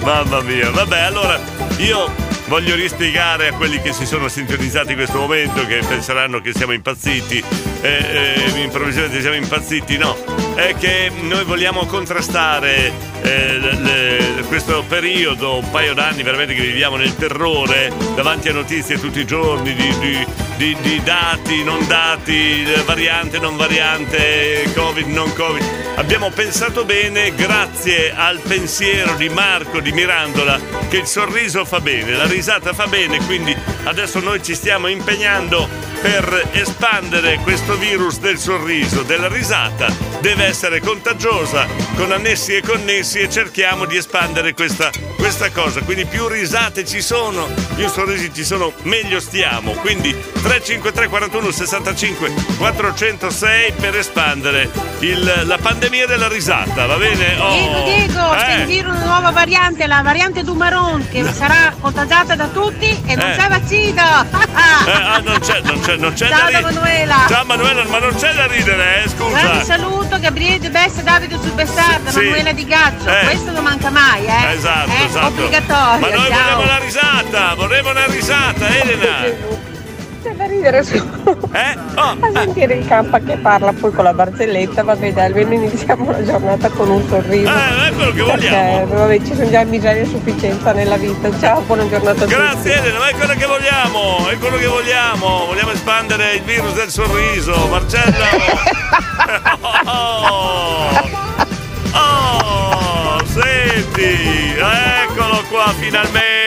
<laughs> Mamma mia, vabbè, allora io voglio rispiegare a quelli che si sono sintonizzati in questo momento, che penseranno che siamo impazziti, eh, eh, improvvisamente siamo impazziti, no, è che noi vogliamo contrastare eh, le- le- questo periodo, un paio d'anni veramente che viviamo nel terrore, davanti a notizie tutti i giorni di, di- di- di dati, non dati, eh, variante, non variante, covid, non covid. Abbiamo pensato bene, grazie al pensiero di Marco di Mirandola, che il sorriso fa bene, la risata fa bene, quindi adesso noi ci stiamo impegnando per espandere questo virus del sorriso, della risata. Deve essere contagiosa, con annessi e connessi e cerchiamo di espandere questa, questa cosa. Quindi più risate ci sono, più sorrisi ci sono, meglio stiamo. Quindi 353 41 65 406 per espandere il- la pandemia della risata, va bene? Oh, Diego, Diego, eh. c'è in giro una nuova variante, la variante Dumaron, che sarà contagiata da tutti e non Eh. c'è vaccino. Eh, ah, non c'è, non c'è, non c'è Ciao da ridere. Manuela. Ciao Manuela, ma non c'è da ridere, eh, scusa. saluto, Gabriele De Besse, Davide Superstar, da Sì. Manuela Di Gaccio. Eh. Questo non manca mai, eh? Esatto, È esatto. obbligatorio. Ma noi ciao. vorremmo la risata, vorremmo una risata, Elena. C'è da ridere su. Eh? Oh, a sentire il campa che parla poi con la barzelletta, vabbè dai, almeno iniziamo la giornata con un sorriso. Eh, è quello che Perché vogliamo. vabbè, ci sono già miserie a sufficienza nella vita. Ciao, buona giornata a tutti. Grazie Elena, ma è quello che vogliamo, è quello che vogliamo. Vogliamo espandere il virus del sorriso. Marcello. <laughs> Oh, oh, senti, eccolo qua finalmente.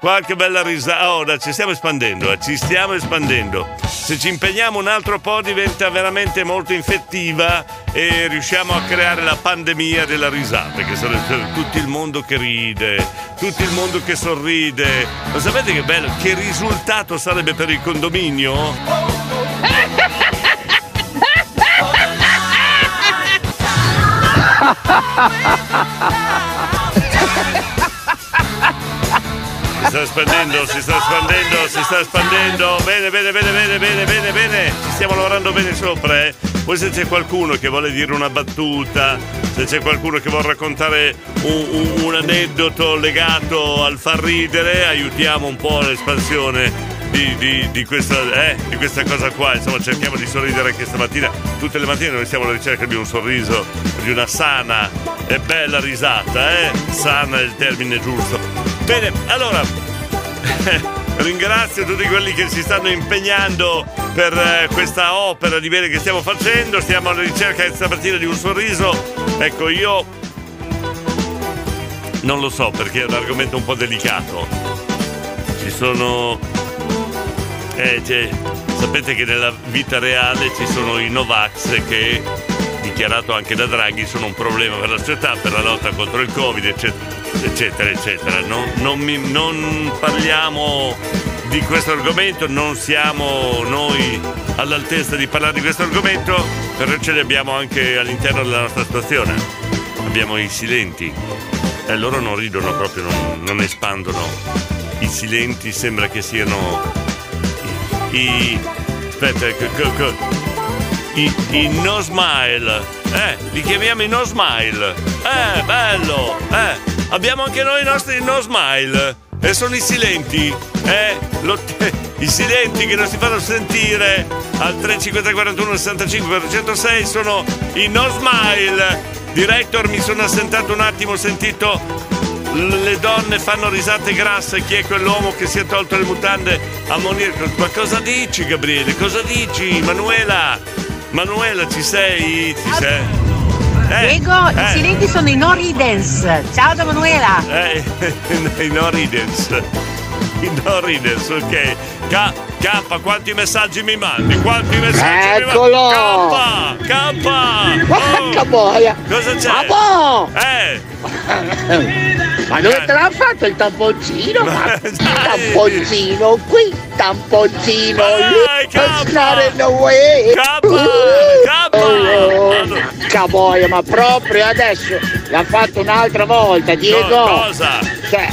Qualche bella risata. Oh, ci stiamo espandendo, eh, ci stiamo espandendo. Se ci impegniamo un altro po' diventa veramente molto infettiva e riusciamo a creare la pandemia della risata, che sarebbe tutto il mondo che ride, tutto il mondo che sorride. Ma sapete che bello? Che risultato sarebbe per il condominio? <laughs> sta espandendo, si sta espandendo, si sta espandendo. Bene, bene, bene, bene, bene, bene, bene. Ci stiamo lavorando bene sopra, eh. Poi se c'è qualcuno che vuole dire una battuta, se c'è qualcuno che vuole raccontare un, un- un aneddoto legato al far ridere, aiutiamo un po' l'espansione di, di- di questa, eh, di questa cosa qua. Insomma, cerchiamo di sorridere anche stamattina. Tutte le mattine noi siamo alla ricerca di un sorriso, di una sana e bella risata, eh? Sana è il termine giusto. Bene, allora <laughs> ringrazio tutti quelli che si stanno impegnando per eh, questa opera di bene che stiamo facendo. Stiamo alla ricerca stamattina di un sorriso. Ecco, io non lo so perché è un argomento un po' delicato. Ci sono. Eh, cioè, sapete che nella vita reale ci sono i Novax che, dichiarato anche da Draghi, sono un problema per la società, per la lotta contro il Covid, eccetera, eccetera, eccetera. Non, non mi- non parliamo di questo argomento, non siamo noi all'altezza di parlare di questo argomento, però ce li abbiamo anche all'interno della nostra situazione. Abbiamo i silenti. E loro non ridono proprio, non, non espandono. I silenti sembra che siano i. Aspetta, co- co- co- i, i no smile. Eh, li chiamiamo i no smile. Eh, bello. Eh, abbiamo anche noi i nostri no smile. E sono i silenti. Eh, lo- <laughs> i silenti che non si fanno sentire al 353 41 65 406 sono i no smile. Director, mi sono assentato un attimo, ho sentito le donne fanno risate grasse, chi è quell'uomo che si è tolto le mutande a morire? Ma cosa dici Gabriele? Cosa dici? Manuela? Manuela ci sei? Ci sei? Eh, Diego, eh, i silenti sono i no ridens. Ciao da Manuela. Eh, <laughs> i no riders. I no riders, ok. K, K, quanti messaggi mi mandi? Quanti messaggi Eccolo! mi mandi? K, K! Porca boia! Cosa c'è? Ah, boh! Eh! Ma dove te l'ha fatto il tamponcino? Ma tamponcino qui, tamponcino lì, stare no way. Porca boia, ma proprio adesso l'ha fatto un'altra volta, Diego. Co- cosa? Cioè,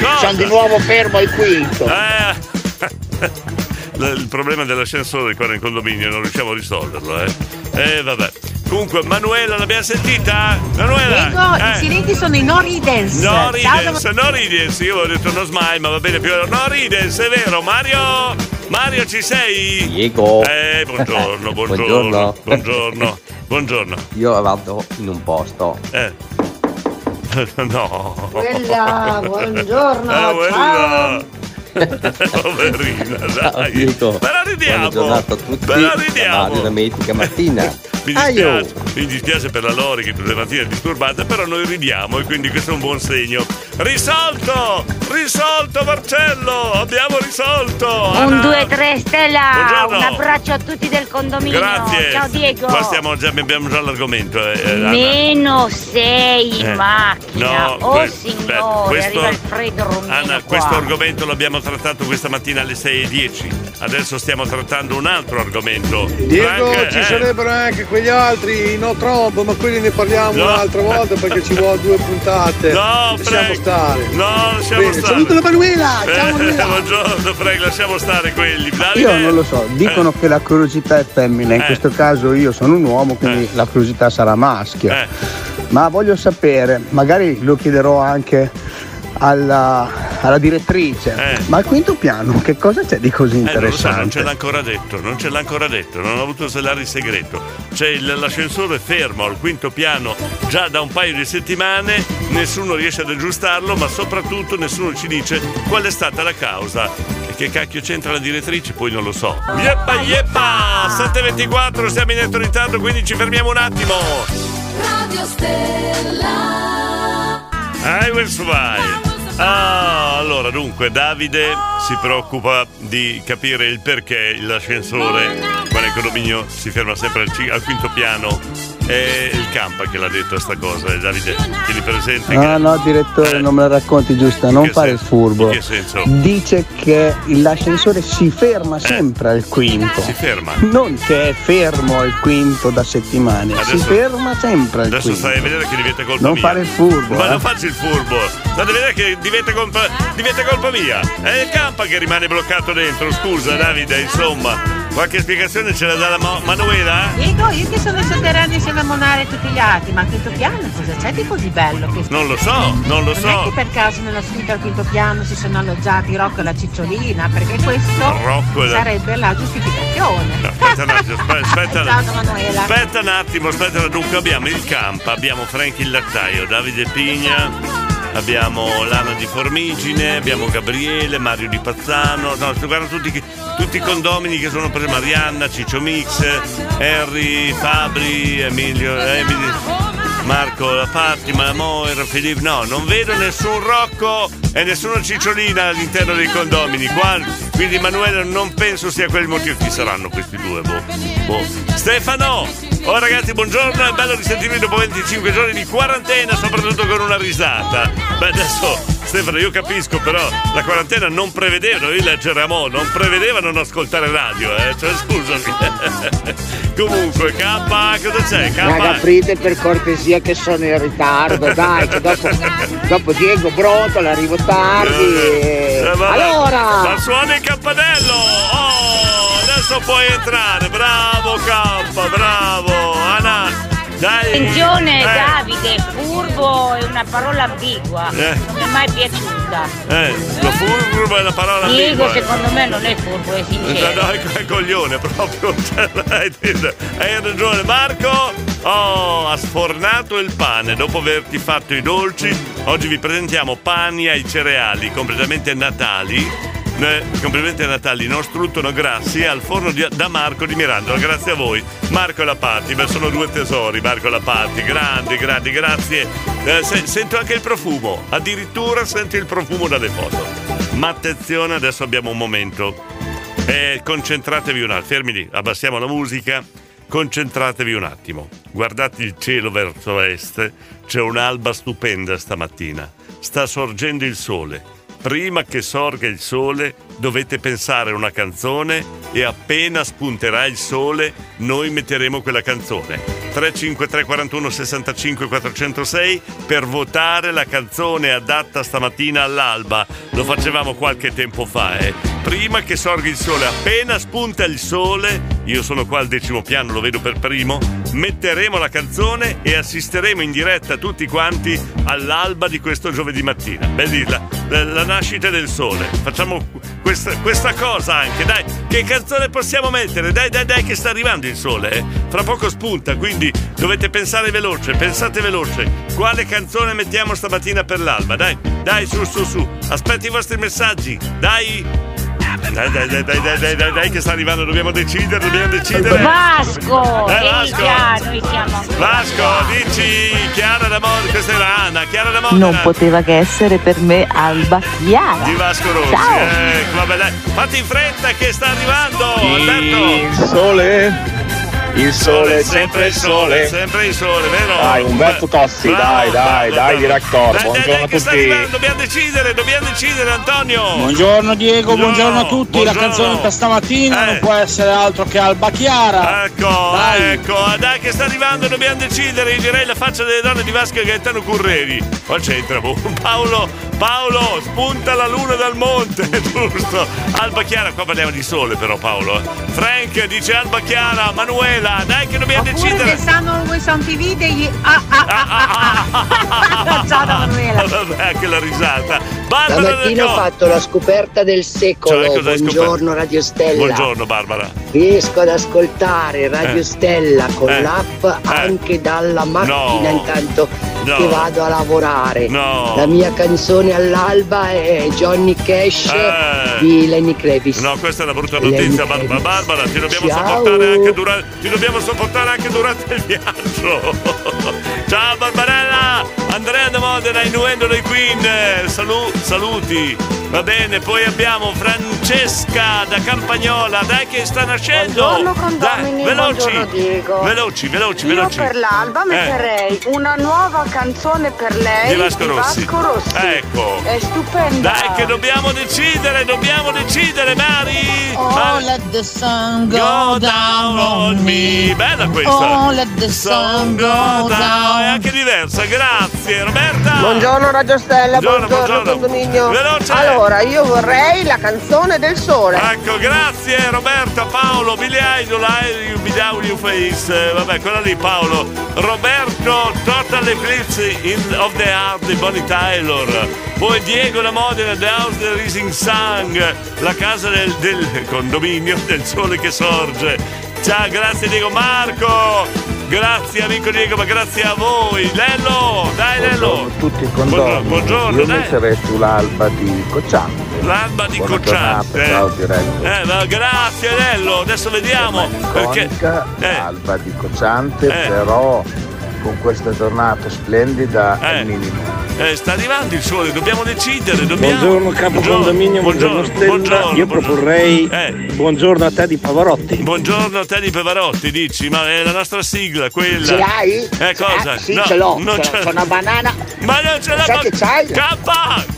Cosa? sono di nuovo fermo al quinto. Eh. L- Il problema dell'ascensore qua nel condominio non riusciamo a risolverlo, eh. Eh, vabbè. Comunque, Manuela, l'abbiamo sentita? Manuela! Diego, eh. i silenti sono i no ridens. No Ciao ridens, no ridens, io ho detto no smile, ma va bene più. No ridens, è vero, Mario? Mario ci sei? Diego. Eh, buongiorno, <laughs> buongiorno, Buongiorno. buongiorno, buongiorno. Io vado in un posto. Eh. <laughs> No. Quella, buongiorno, Eh, quella. Ciao. <laughs> Poverina, Ciao dai. Me la ridiamo. Buona giornata a tutti. La ridiamo. Da domenica mattina. Mi dispiace, mi dispiace per la Lori che tutte le mattine è disturbata, però noi ridiamo e quindi questo è un buon segno. Risolto! Risolto Marcello! Abbiamo risolto! Un Anna- 2 3 Stella, Buongiorno. un abbraccio a tutti del condominio. Grazie. Ciao Diego. Qua stiamo già, abbiamo già l'argomento. eh, eh. Meno 6 in Eh, macchina. no, oh que- signore, beh, questo- arriva il freddo Anna, qua. questo argomento l'abbiamo trattato questa mattina alle 6.10. Adesso stiamo trattando un altro argomento. Diego, Frank, ci eh, sarebbero anche quegli altri, no Trump, ma quelli ne parliamo No. un'altra volta perché ci vuole due puntate. No, lasciamo Frank. stare. No, lasciamo Bene, stare. saluto la Manuela, Eh, ciao Manuela. <laughs> buongiorno, Frank, lasciamo stare quelli. Davide? Io non lo so, dicono che la curiosità è femmina, in Eh. questo caso io sono un uomo, quindi la curiosità sarà maschia. Eh. Ma voglio sapere, magari lo chiederò anche alla, alla direttrice, Eh. ma al quinto piano che cosa c'è di così Eh, non so, non interessante? ce l'ha ancora detto, non ce l'ha ancora detto, non ho avuto celare il segreto. C'è il- l'ascensore fermo al quinto piano già da un paio di settimane, nessuno riesce ad aggiustarlo, ma soprattutto nessuno ci dice qual è stata la causa. E che cacchio c'entra la direttrice? Poi non lo so. Yeppa yeppa! 7.24, siamo in netto ritardo, quindi ci fermiamo un attimo. Radio Stella. I will survive. Ah, allora, dunque, Davide si preoccupa di capire il perché l'ascensore qua nel condominio si ferma sempre al, ci- al quinto piano. È il Campa che l'ha detto sta cosa, eh, Davide. Tieni presente che... No, no, direttore, non me la racconti giusta, non fare il furbo. Che senso? Dice che l'ascensore si ferma sempre al quinto. Eh. Si ferma. Non che è fermo al quinto da settimane, si Adesso- ferma sempre al Adesso quinto. stai a vedere che diventa colpa Non mia. fare il furbo, Ma eh. non faccio il furbo. State a vedere che diventa colpa, diventa colpa mia. È il Campa che rimane bloccato dentro. Scusa, Davide, insomma. Qualche spiegazione ce la dà la Mo- Manuela? Dico, io che sono sotterraneo insieme a Monare e tutti gli altri, ma al quinto piano cosa c'è di così bello? Che Non lo so, non lo Non è so. che per caso nella suite al quinto piano si sono alloggiati Rocco e la Cicciolina, perché questo Rocco sarebbe la giustificazione. Aspetta un attimo, aspe- <laughs> aspetta, Ciao, Manuela. aspetta un attimo, aspetta, dunque abbiamo il Campa, abbiamo Frank il lattaio, Davide Pigna, abbiamo Lana di Formigine, abbiamo Gabriele, Mario di Pazzano, no, guarda tutti, tutti i condomini che sono presi, Marianna, Ciccio Mix, Harry, Fabri, Emilio, Emily, Marco Patti, la Moira, Filippo, no, non vedo nessun Rocco e nessuna Cicciolina all'interno dei condomini, qua, quindi Emanuele non penso sia quel motivo, chi saranno questi due, boh, boh. Stefano! Oh ragazzi, buongiorno, è bello risentirvi dopo 25 giorni di quarantena, soprattutto con una risata. Beh, adesso, Stefano, io capisco, però la quarantena non prevedeva, dovevi leggere a mo', non prevedeva non ascoltare radio, eh, cioè scusami. <laughs> Comunque, K, cosa c'è? Raga, K? aprite per cortesia che sono in ritardo, dai, che dopo, dopo Diego Brotola arrivo tardi. Eh, vabbè. Allora, Ma suona il campanello! Oh, adesso puoi entrare, bravo K, bravo! Anna, dai! Attenzione Eh, Davide, furbo è una parola ambigua, Eh. non mi è mai piaciuta. Eh, lo furbo è la parola Diego ambigua. secondo me non è furbo, è No, sincero. no, è è coglione <laughs> proprio. Cioè, hai, hai ragione, Marco. Oh, ha sfornato il pane dopo averti fatto i dolci. Oggi vi presentiamo pani ai cereali completamente natali. Eh, completamente natali, non struttono grassi al forno di- da Marco di Mirandola. Grazie a voi, Marco e la Patti. Beh, sono due tesori, Marco e la Patti. Grandi, grandi, grazie. Eh, se- sento anche il profumo, addirittura sento il profumo dalle foto. Ma attenzione, adesso abbiamo un momento eh, concentratevi un attimo, fermi lì, abbassiamo la musica, concentratevi un attimo. Guardate il cielo verso est, c'è un'alba stupenda stamattina. Sta sorgendo il sole. Prima che sorga il sole dovete pensare a una canzone e appena spunterà il sole noi metteremo quella canzone. 353 41 65 406 per votare la canzone adatta stamattina all'alba. Lo facevamo qualche tempo fa, eh. Prima che sorga il sole, appena spunta il sole, io sono qua al decimo piano, lo vedo per primo, metteremo la canzone e assisteremo in diretta tutti quanti all'alba di questo giovedì mattina. Vedi la, la- la nascita del sole. Facciamo questa, questa cosa anche, dai. Che canzone possiamo mettere? Dai, dai, dai, che sta arrivando il sole. eh. Fra poco spunta, quindi dovete pensare veloce, pensate veloce. Quale canzone mettiamo stamattina per l'alba? Dai, dai, su, su, su. Aspetto i vostri messaggi. Dai. Dai, dai, dai, dai, dai, dai, dai, dai, che sta arrivando, dobbiamo decidere, dobbiamo decidere. Vasco! Eh, Vasco. già, noi siamo Vasco, dici Chiara da Modena, questa era Anna, Chiara da Modena. Non poteva che essere per me Alba Chiara. Di Vasco Rossi. Ciao. Ecco, vabbè, dai. Fatti in fretta che sta arrivando, Alberto. Il sole, il sole, sempre il sole. Sempre il sole, vero? Dai, Umberto Tossi, dai, dai, dai. Dai, dai, Buongiorno dai, a tutti. dobbiamo decidere, dobbiamo decidere, Antonio. Buongiorno Diego, buongiorno, a tutti. La canzone per stamattina Eh. non può essere altro che Alba Chiara. Ecco, Dai. ecco, dai che sta arrivando, dobbiamo decidere. Io direi la faccia delle donne di Vasco e Gaetano Curreri. Qua c'entra, boh. <laughs> Paolo, Paolo, spunta la luna dal monte, <laughs> giusto? Alba Chiara, qua parliamo di sole però Paolo. eh. Frank dice Alba Chiara, Manuela, dai che dobbiamo Oppure decidere. che stanno always on TV degli ah ah ah ah ah. <laughs> Ciao da Manuela. <laughs> Vabbè, anche la risata. Barbara Stamattina ho fatto la scoperta del secolo. Cioè, Buongiorno? Radio Stella. Buongiorno Barbara. Riesco ad ascoltare Radio Eh. Stella con Eh. l'app anche dalla macchina No. intanto No. che vado a lavorare. No. La mia canzone all'alba è Johnny Cash Eh. di Lenny Kravitz. No, questa è una brutta notizia, Kravitz. Bar- Barbara. Ti dobbiamo, Ciao. sopportare anche durante, ti dobbiamo sopportare anche durante il viaggio. <laughs> Ciao Barbarella! Andrea da Modena, innuendo dei Queen. salu- saluti. Va bene, poi abbiamo Francesca da Campagnola, dai che sta nascendo. Buongiorno Dai, condomini, veloci. buongiorno Diego. Veloci, veloci, Io veloci. per l'alba Eh. metterei una nuova canzone per lei Di Vasco Rossi. Vasco Rossi. Ecco. È stupenda. Dai che dobbiamo decidere, dobbiamo decidere, Mari! Oh, Mari. let the sun Go down on me. Bella questa. Oh, let the sun go È down. anche diversa, grazie Roberta. Buongiorno Radio Stella, Buongiorno, buongiorno, buongiorno. condominio. Veloce. Allora, io vorrei la canzone del sole. Ecco, grazie Roberta, Paolo, Billy Idol, You Be Down Your Face. Eh, Vabbè, quella lì Paolo. Roberto, Total Eclipse in- of the Heart di Bonnie Taylor. Poi Diego da Modena, The House the Rising Sun, la casa del, del condominio del sole che sorge. Ciao, grazie Diego Marco. Grazie amico Diego, ma grazie a voi. Lello, dai Lello. Buongiorno a tutti Buongiorno, buongiorno, Io dai. metterei sull'alba di Cocciante. L'alba di Buona Cocciante. giornata. Eh, ma grazie Lello, adesso vediamo. Perché eh, l'alba di Cocciante, Eh. però con questa giornata splendida Eh. è il minimo. eh, sta arrivando il sole, dobbiamo decidere. Dobbiamo... Buongiorno capo condominio, buongiorno, Stella. buongiorno, Io buongiorno. proporrei Eh. buongiorno a te di Pavarotti. Buongiorno a te di Pevarotti, dici, ma è la nostra sigla quella. Ce l'hai? Eh, cosa? Eh, sì, No, ce l'ho. non C'è- ce- una banana. Ma non ce l'ha Sai che c'hai? K!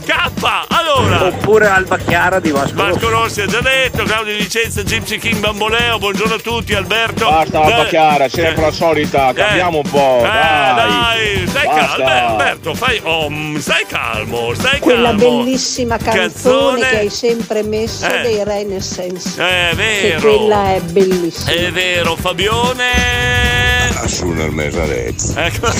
K! Allora! Oppure Alba Chiara di Vasco Rossi. Vasco Rossi ha già detto, Claudio Di Vicenza, Gypsy King Bamboleo, buongiorno a tutti, Alberto. Basta Alba Eh, Chiara, sempre la solita, cambiamo un po', Eh, dai. dai, stai calmo, eh, Alberto, fai, mm, stai calmo, stai Quella calmo. bellissima canzone, Canzone. che hai sempre messo Eh. dei Renaissance. È Che vero. quella è bellissima. È vero, Fabione. Assume il mesaretto. Ecco. <laughs>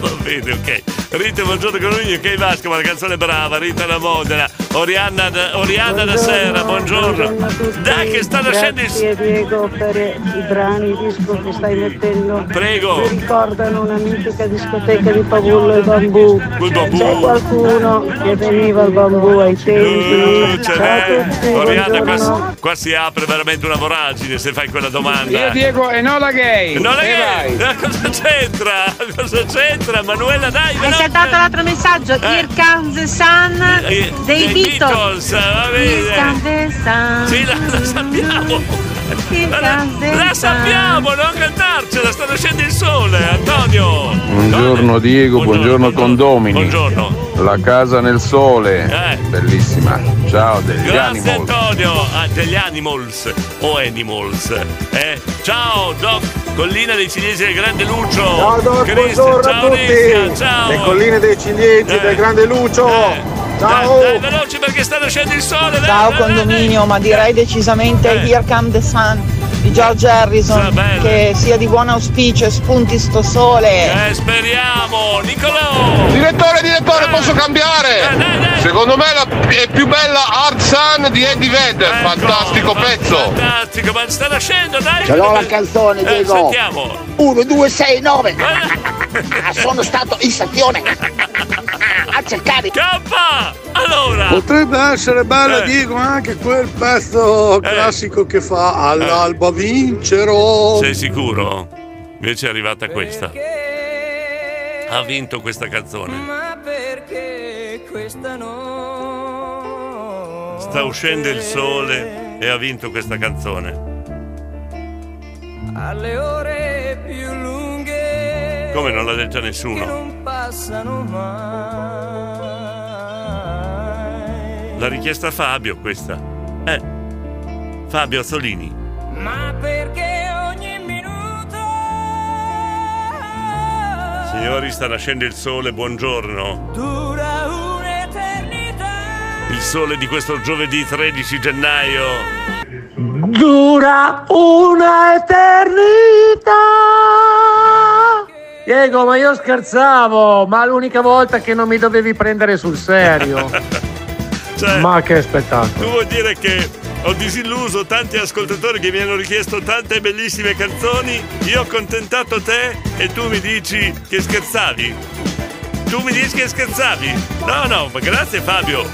Va bene, ok. Rita, buongiorno con lui, ok Vasco, ma la canzone è brava, Rita da Modena, Orianna da, Orianna da Sera, buongiorno. Dai che sta nascendo il... Grazie Diego per i brani i disco che stai mettendo. Prego. Mi ricordano una mitica discoteca di Pavullo e Bambù. Col bambù. C'è qualcuno che veniva al bambù ai Uh, tempi. ce Ciao a n'è. tutti, Oriana, buongiorno. qua, qua si apre veramente una voragine se fai quella domanda. Io Diego e non la gay. Non vai. Eh, <laughs> Cosa c'entra? Cosa c'entra? Manuela, dai, Hai saltato l'altro messaggio, Here Comes the Sun Eh, dei dei Beatles. va bene. Sì, la, la sappiamo. La, la sun. sappiamo, non cantarcela, sta nascendo il sole, Antonio. Buongiorno Diego, buongiorno, condomini. Buongiorno. La casa nel sole. Eh. Bellissima. Ciao degli Grazie animal. Antonio, ah, degli Animals o Animals. Eh? Ciao Doc, collina dei cinesi del Grande Lucio. Ciao Doc, buongiorno a ciao tutti. Ciao. Le colline dei ciliegi Eh. del Grande Lucio. Ciao. Dai, dai, veloci perché sta nascendo il sole. dai, Ciao dai, dai, condominio, ma direi decisamente Eh. Here Come the Sun di George Harrison, che sia di buon auspicio e spunti sto sole. Eh, speriamo, Nicolò. Direttore, direttore, posso cambiare? Secondo me la- è più bella Hard Sun di Eddie Vedder. Fantastico pezzo. Fantastico, ma sta nascendo, dai. Ce l'ho la canzone, Eh, Diego. Sentiamo. 1, 2, 6, 9. Sono stato in stazione <laughs> a cercare. K! Allora. Potrebbe essere bello, Eh. dico, anche quel pezzo classico che fa all'alba vincerò. Sei sicuro? Invece è arrivata questa. Ha vinto questa canzone. Ma perché questa no? Sta uscendo il sole e ha vinto questa canzone. Alle ore più lunghe Come non l'ha detta che nessuno? non passano mai. L'ha richiesta Fabio questa. Eh. Fabio Azzolini. Ma perché ogni minuto Signori, sta nascendo il sole, buongiorno. dura un'eternità. Il sole di questo giovedì 13 gennaio. Dura una eternità. Diego, ma io scherzavo, ma l'unica volta che non mi dovevi prendere sul serio. <laughs> Cioè, ma che spettacolo. Tu vuoi dire che ho disilluso tanti ascoltatori che mi hanno richiesto tante bellissime canzoni, io ho accontentato te e tu mi dici che scherzavi? tu mi dici che scherzavi? No, no, ma grazie Fabio.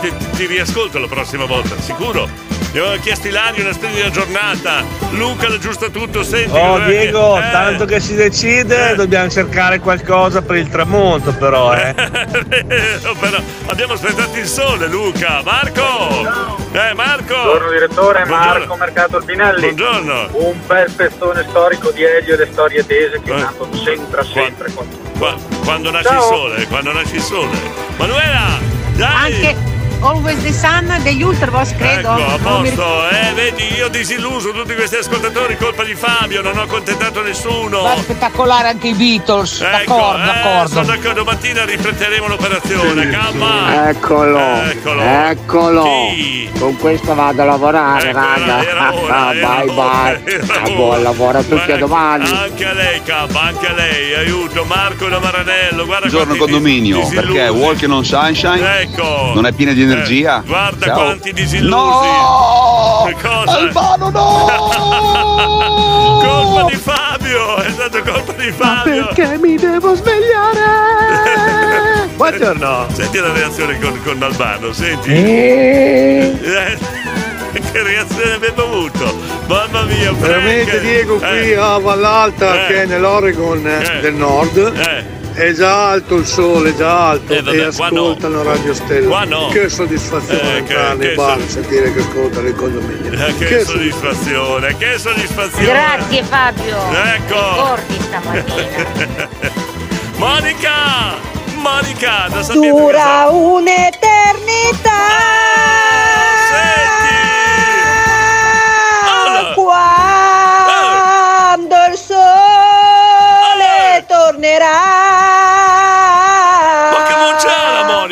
Ti, ti riascolto la prossima volta, sicuro. Mi aveva chiesto Ilario una splendida giornata. Luca l'aggiusta tutto, senti. Oh Diego, che- eh. tanto che si decide, dobbiamo cercare qualcosa per il tramonto però, eh. <laughs> Vero, però abbiamo aspettato il sole, Luca. Marco! Eh, Marco! Buongiorno direttore, Buongiorno. Marco Mercato Albinelli. Buongiorno. Un bel pestone storico di Elio e le storie tese che Eh. tanto c'entra sempre con Qua- quando nasce Ciao. il sole, quando nasce il sole. Manuela! Dai! Anche Always the Sun degli Ultravox, credo. Ecco, a posto, eh, vedi, io disilluso tutti questi ascoltatori, colpa di Fabio, non ho accontentato nessuno. Ma spettacolare anche i Beatles. Ecco, d'accordo, eh, d'accordo. sono d'accordo, domattina riprenderemo l'operazione, calma. Eccolo, Eccolo. eccolo. Chi? Con questo vado a lavorare, Ecco, raga. era ora, era bye ora, bye. era Ah, buon lavoro a tutti, a domani. Anche a lei, K, anche a lei, aiuto, Marco da Maranello, guarda Buongiorno condominio, perché Walking on Sunshine Ecco. non è piena di energia. Eh, guarda Ciao. quanti disillusi. No! Cosa? Albano no! <laughs> colpa di Fabio, è stato colpa di Fabio. Perché mi devo svegliare? <laughs> Buongiorno. Senti la reazione con, con Albano, senti. Eh. Eh, che reazione abbiamo avuto? Mamma mia, Frank. Veramente Diego qui Eh, a Vallalta Eh. che è nell'Oregon eh, Eh. del nord Eh. È già alto il sole, è già alto Eh, vabbè, e qua no. ascoltano Radio Stella. Qua no. Che soddisfazione Eh, che- entrare che nei bar so- sentire che ascoltano il condominio. eh, che, soddisfazione, che soddisfazione. Grazie Fabio. Ecco. Ricordi stamattina. <laughs> Monica! Monica, da San Dura un'eternità. Quando il sole tornerà.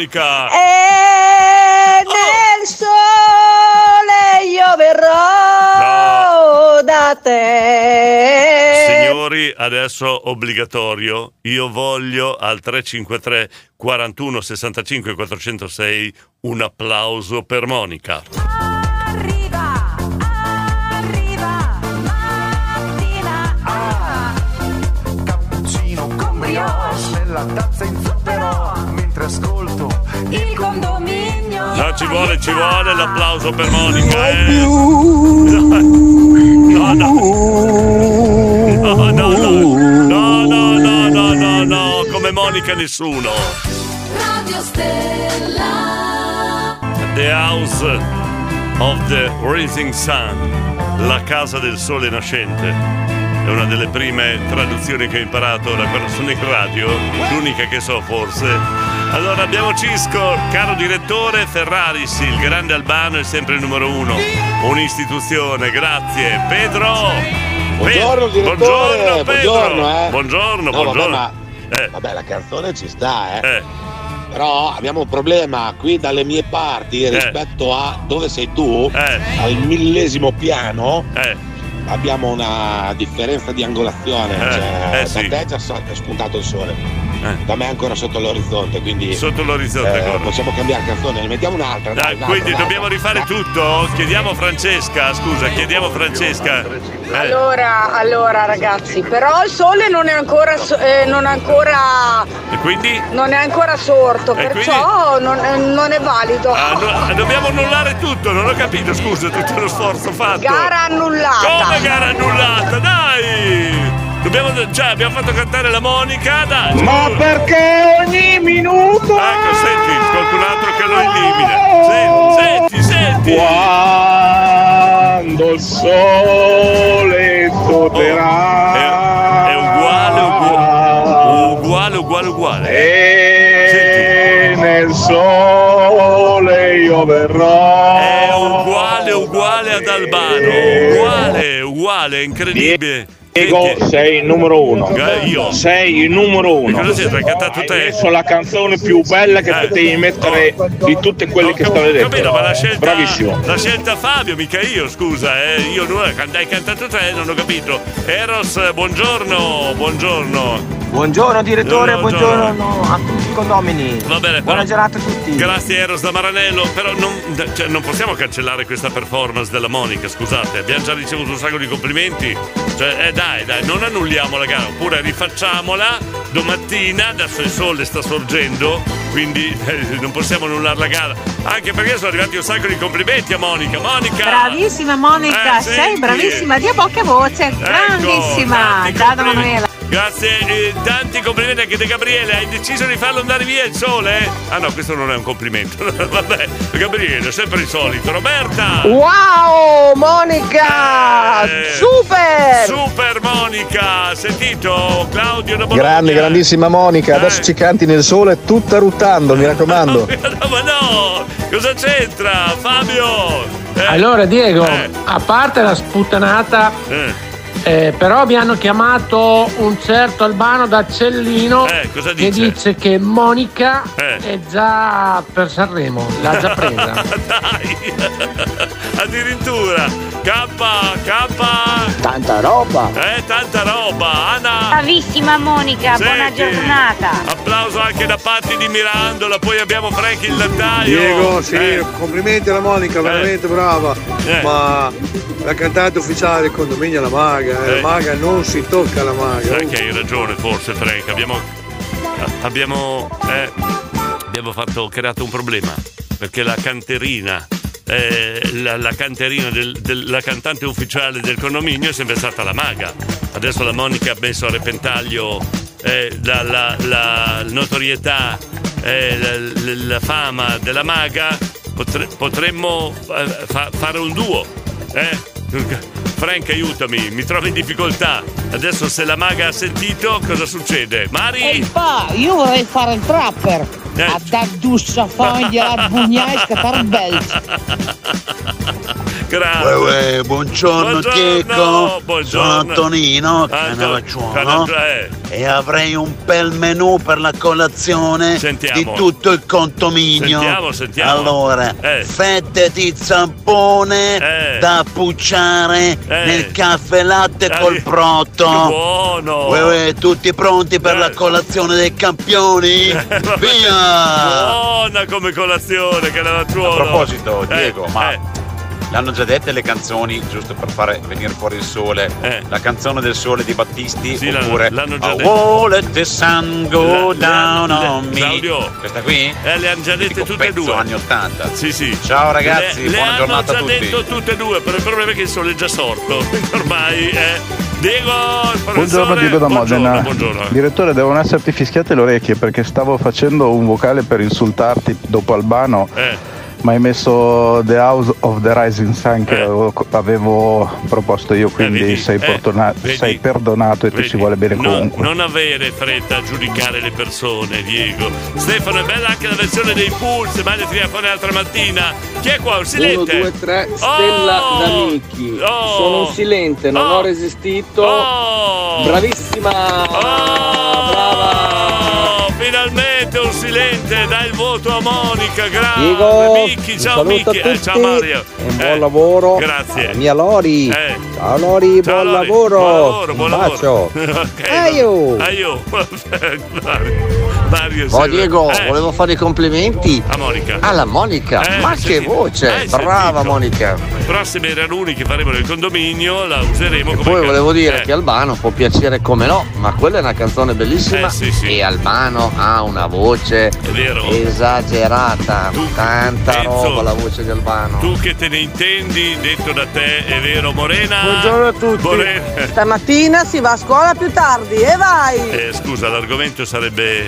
Monica? E nel sole io verrò da te. Signori, adesso obbligatorio. Io voglio al 353 41 65 406 un applauso per Monica. Cappuccino con brioche nella tazza in il condominio. No, ci vuole, ci vuole l'applauso per Monica. Eh. No, no. No, no, no. No, no, no, no, no. Come Monica nessuno. Radio Stella. The House of the Rising Sun, la casa del sole nascente. È una delle prime traduzioni che ho imparato da quando sono in radio, l'unica che so forse. Allora abbiamo Cisco, caro direttore Ferraris, il grande Albano è sempre il numero uno. Un'istituzione, grazie. Pedro! Buongiorno, Pe- direttore. Buongiorno, Pedro. Buongiorno, eh. Buongiorno, No, vabbè, buongiorno. ma- Eh. Vabbè, la canzone ci sta, eh. Però abbiamo un problema qui dalle mie Eh. parti rispetto a dove sei tu, al millesimo piano. Abbiamo una differenza di angolazione. Eh, cioè, eh, sì. Da te già è spuntato il sole. Da me è ancora sotto l'orizzonte, quindi. Sotto l'orizzonte eh, possiamo cambiare canzone, ne mettiamo un'altra. Dai, Dai, un'altra, quindi un'altra. dobbiamo rifare tutto? Chiediamo Francesca, scusa, chiediamo Francesca. Eh, Allora, allora ragazzi, però il sole non è ancora, eh, non è ancora, E quindi? non è ancora sorto, E perciò non, eh, non è valido. Ah, no, dobbiamo annullare tutto, non ho capito, scusa, tutto lo sforzo fatto. Gara annullata. Come gara annullata? Dai! Dobbiamo, cioè, abbiamo fatto cantare la Monica, dai! Ma perché ogni minuto? Ecco, senti, qualcun altro che lo elimina. Senti, senti, senti! Quando il sole tornerà. È uguale, uguale, uguale, uguale, uguale. E nel sole io verrò. È uguale, uguale ad Albano. Uguale, uguale, incredibile. Diego, sei il numero uno. Io? Sei il numero uno. E cosa? Hai cantato? Hai messo la canzone più bella che Eh. potevi mettere di tutte quelle che state Capito, dentro. ma la scelta, Bravissimo. la scelta Fabio, mica io, scusa, eh. Io non hai cantato te, non ho capito. Eros, buongiorno, buongiorno. Buongiorno direttore, Buongiorno. buongiorno, a tutti i condomini. Va bene, Buona però- giornata a tutti. Grazie Eros da Maranello, però non, cioè, non possiamo cancellare questa performance della Monica, scusate, abbiamo già ricevuto un sacco di complimenti. Cioè, eh dai, dai, non annulliamo la gara, oppure rifacciamola domattina, adesso il sole sta sorgendo, quindi eh, non possiamo annullare la gara. Anche perché sono arrivati un sacco di complimenti a Monica. Monica! Bravissima Monica, Eh, sei senti. bravissima, di a bocca voce, grandissima. tanti Ciao da. Manuela. Grazie, eh, tanti complimenti anche da Gabriele. Hai deciso di farlo andare via il sole? Ah no, questo non è un complimento. <laughs> Vabbè, Gabriele, sempre il solito. Roberta! Wow, Monica! Eh, Super! Super Monica! Sentito? Claudio da Bologna. Grande, grandissima Monica, adesso ci canti nel sole tutta ruttando, mi raccomando. <laughs> No, ma no! Cosa c'entra? Fabio! Eh, Allora Diego, Eh. a parte la sputtanata, eh, però mi hanno chiamato un certo Albano da Cellino Eh, cosa che dice? dice che Monica Eh. è già per Sanremo, l'ha già presa. <laughs> Dai! Addirittura! K, K! Tanta roba. Eh, tanta roba! Anna! Bravissima Monica, buona Senti, giornata. Applauso anche da parte di Mirandola, poi abbiamo Frank il lattaio. Diego, sì, Eh, complimenti alla Monica, veramente brava. Eh. Ma la cantante ufficiale del condominio è la maga, eh. Eh. la maga non si tocca la maga. Sai che hai ragione forse Frank, abbiamo, abbiamo, eh, abbiamo fatto, creato un problema, perché la canterina, eh, la, la canterina del- la cantante ufficiale del condominio è sempre stata la maga. Adesso la Monica ha messo a repentaglio eh, la, la- la notorietà, eh, la fama della maga, Potre- potremmo eh, fa- fare un duo. Eh? Frank aiutami, mi trovo in difficoltà. Adesso se la maga ha sentito, cosa succede? Mari? Ehi pa, io vorrei fare il trapper. Eh. A da dussa foglia la bugnai scatar belz. <laughs> Grazie. Uè, uè, buongiorno, buongiorno. Sono Antonino, Anto- Canavacciuono. Canavaccio- eh. E avrei un bel menù per la colazione Sentiamo. di tutto il condominio. Sentiamo, sentiamo. Allora, Eh. fette di zampone Eh. da pucciare nel caffè latte col brotto. Che buono! Uè, uè, tutti pronti per la colazione dei campioni? <laughs> Via! Buona come colazione, che la A proposito, Eh, Diego, ma l'hanno già dette le canzoni, giusto per fare venire fuori il sole? La canzone del sole di Battisti Sì, l'hanno- oppure l'hanno già I dette. won't let the sun go La- down la- on me. Claudio. Questa qui? Eh, le hanno già dette tutte e pezzo due. anni 80. Sì, sì. Ciao ragazzi, le, le buona hanno giornata già a tutti. detto tutte e due, però il problema è che il sole è già sorto. <laughs> Ormai, eh. Diego. Buongiorno Diego da Buongiorno, Modena. buongiorno. Direttore, devono esserti fischiate le orecchie perché stavo facendo un vocale per insultarti dopo Albano. Eh. Ma hai messo The House of the Rising Sun che avevo, avevo proposto io, quindi vedi? sei, Eh, fortuna- vedi? sei perdonato e ti Vedi? ci vuole bene Non- comunque. Non, avere fretta a giudicare le persone, Diego. Stefano, è bella anche la versione dei Pulse, ma ne fuori l'altra mattina. Chi è qua? Un 1, silente? 2, 3, Stella Oh! D'Amichi. Oh! Sono un silente, non Oh! ho resistito. Oh! Bravissima! Oh, finalmente un silente, dai il voto a Monica, grazie. Diego, Micchi, un ciao saluto Micchi, a Eh, ciao Mario. E un Eh, buon lavoro. Grazie. alla Mia Lori. Eh. Ciao Lori, Ciao, buon Lori. lavoro. Buon lavoro, buon lavoro. bacio. <laughs> Ok, Aio. Aio. Mario, Oh. Diego, Eh, volevo fare i complimenti a Monica. alla Monica. Eh, Ma che voce! Hai Brava sentito? Monica. Prossime ranuni che faremo nel condominio la useremo come Poi volevo dire eh. che Albano può piacere come no, ma quella è una canzone bellissima Eh, sì, sì. e Albano ha una voce vero. esagerata, tanta Enzo, roba la voce di Albano. Tu che te ne intendi, detto da te, è vero Morena? Buongiorno a tutti. Morena. Stamattina si va a scuola più tardi e vai! Eh, scusa, l'argomento sarebbe...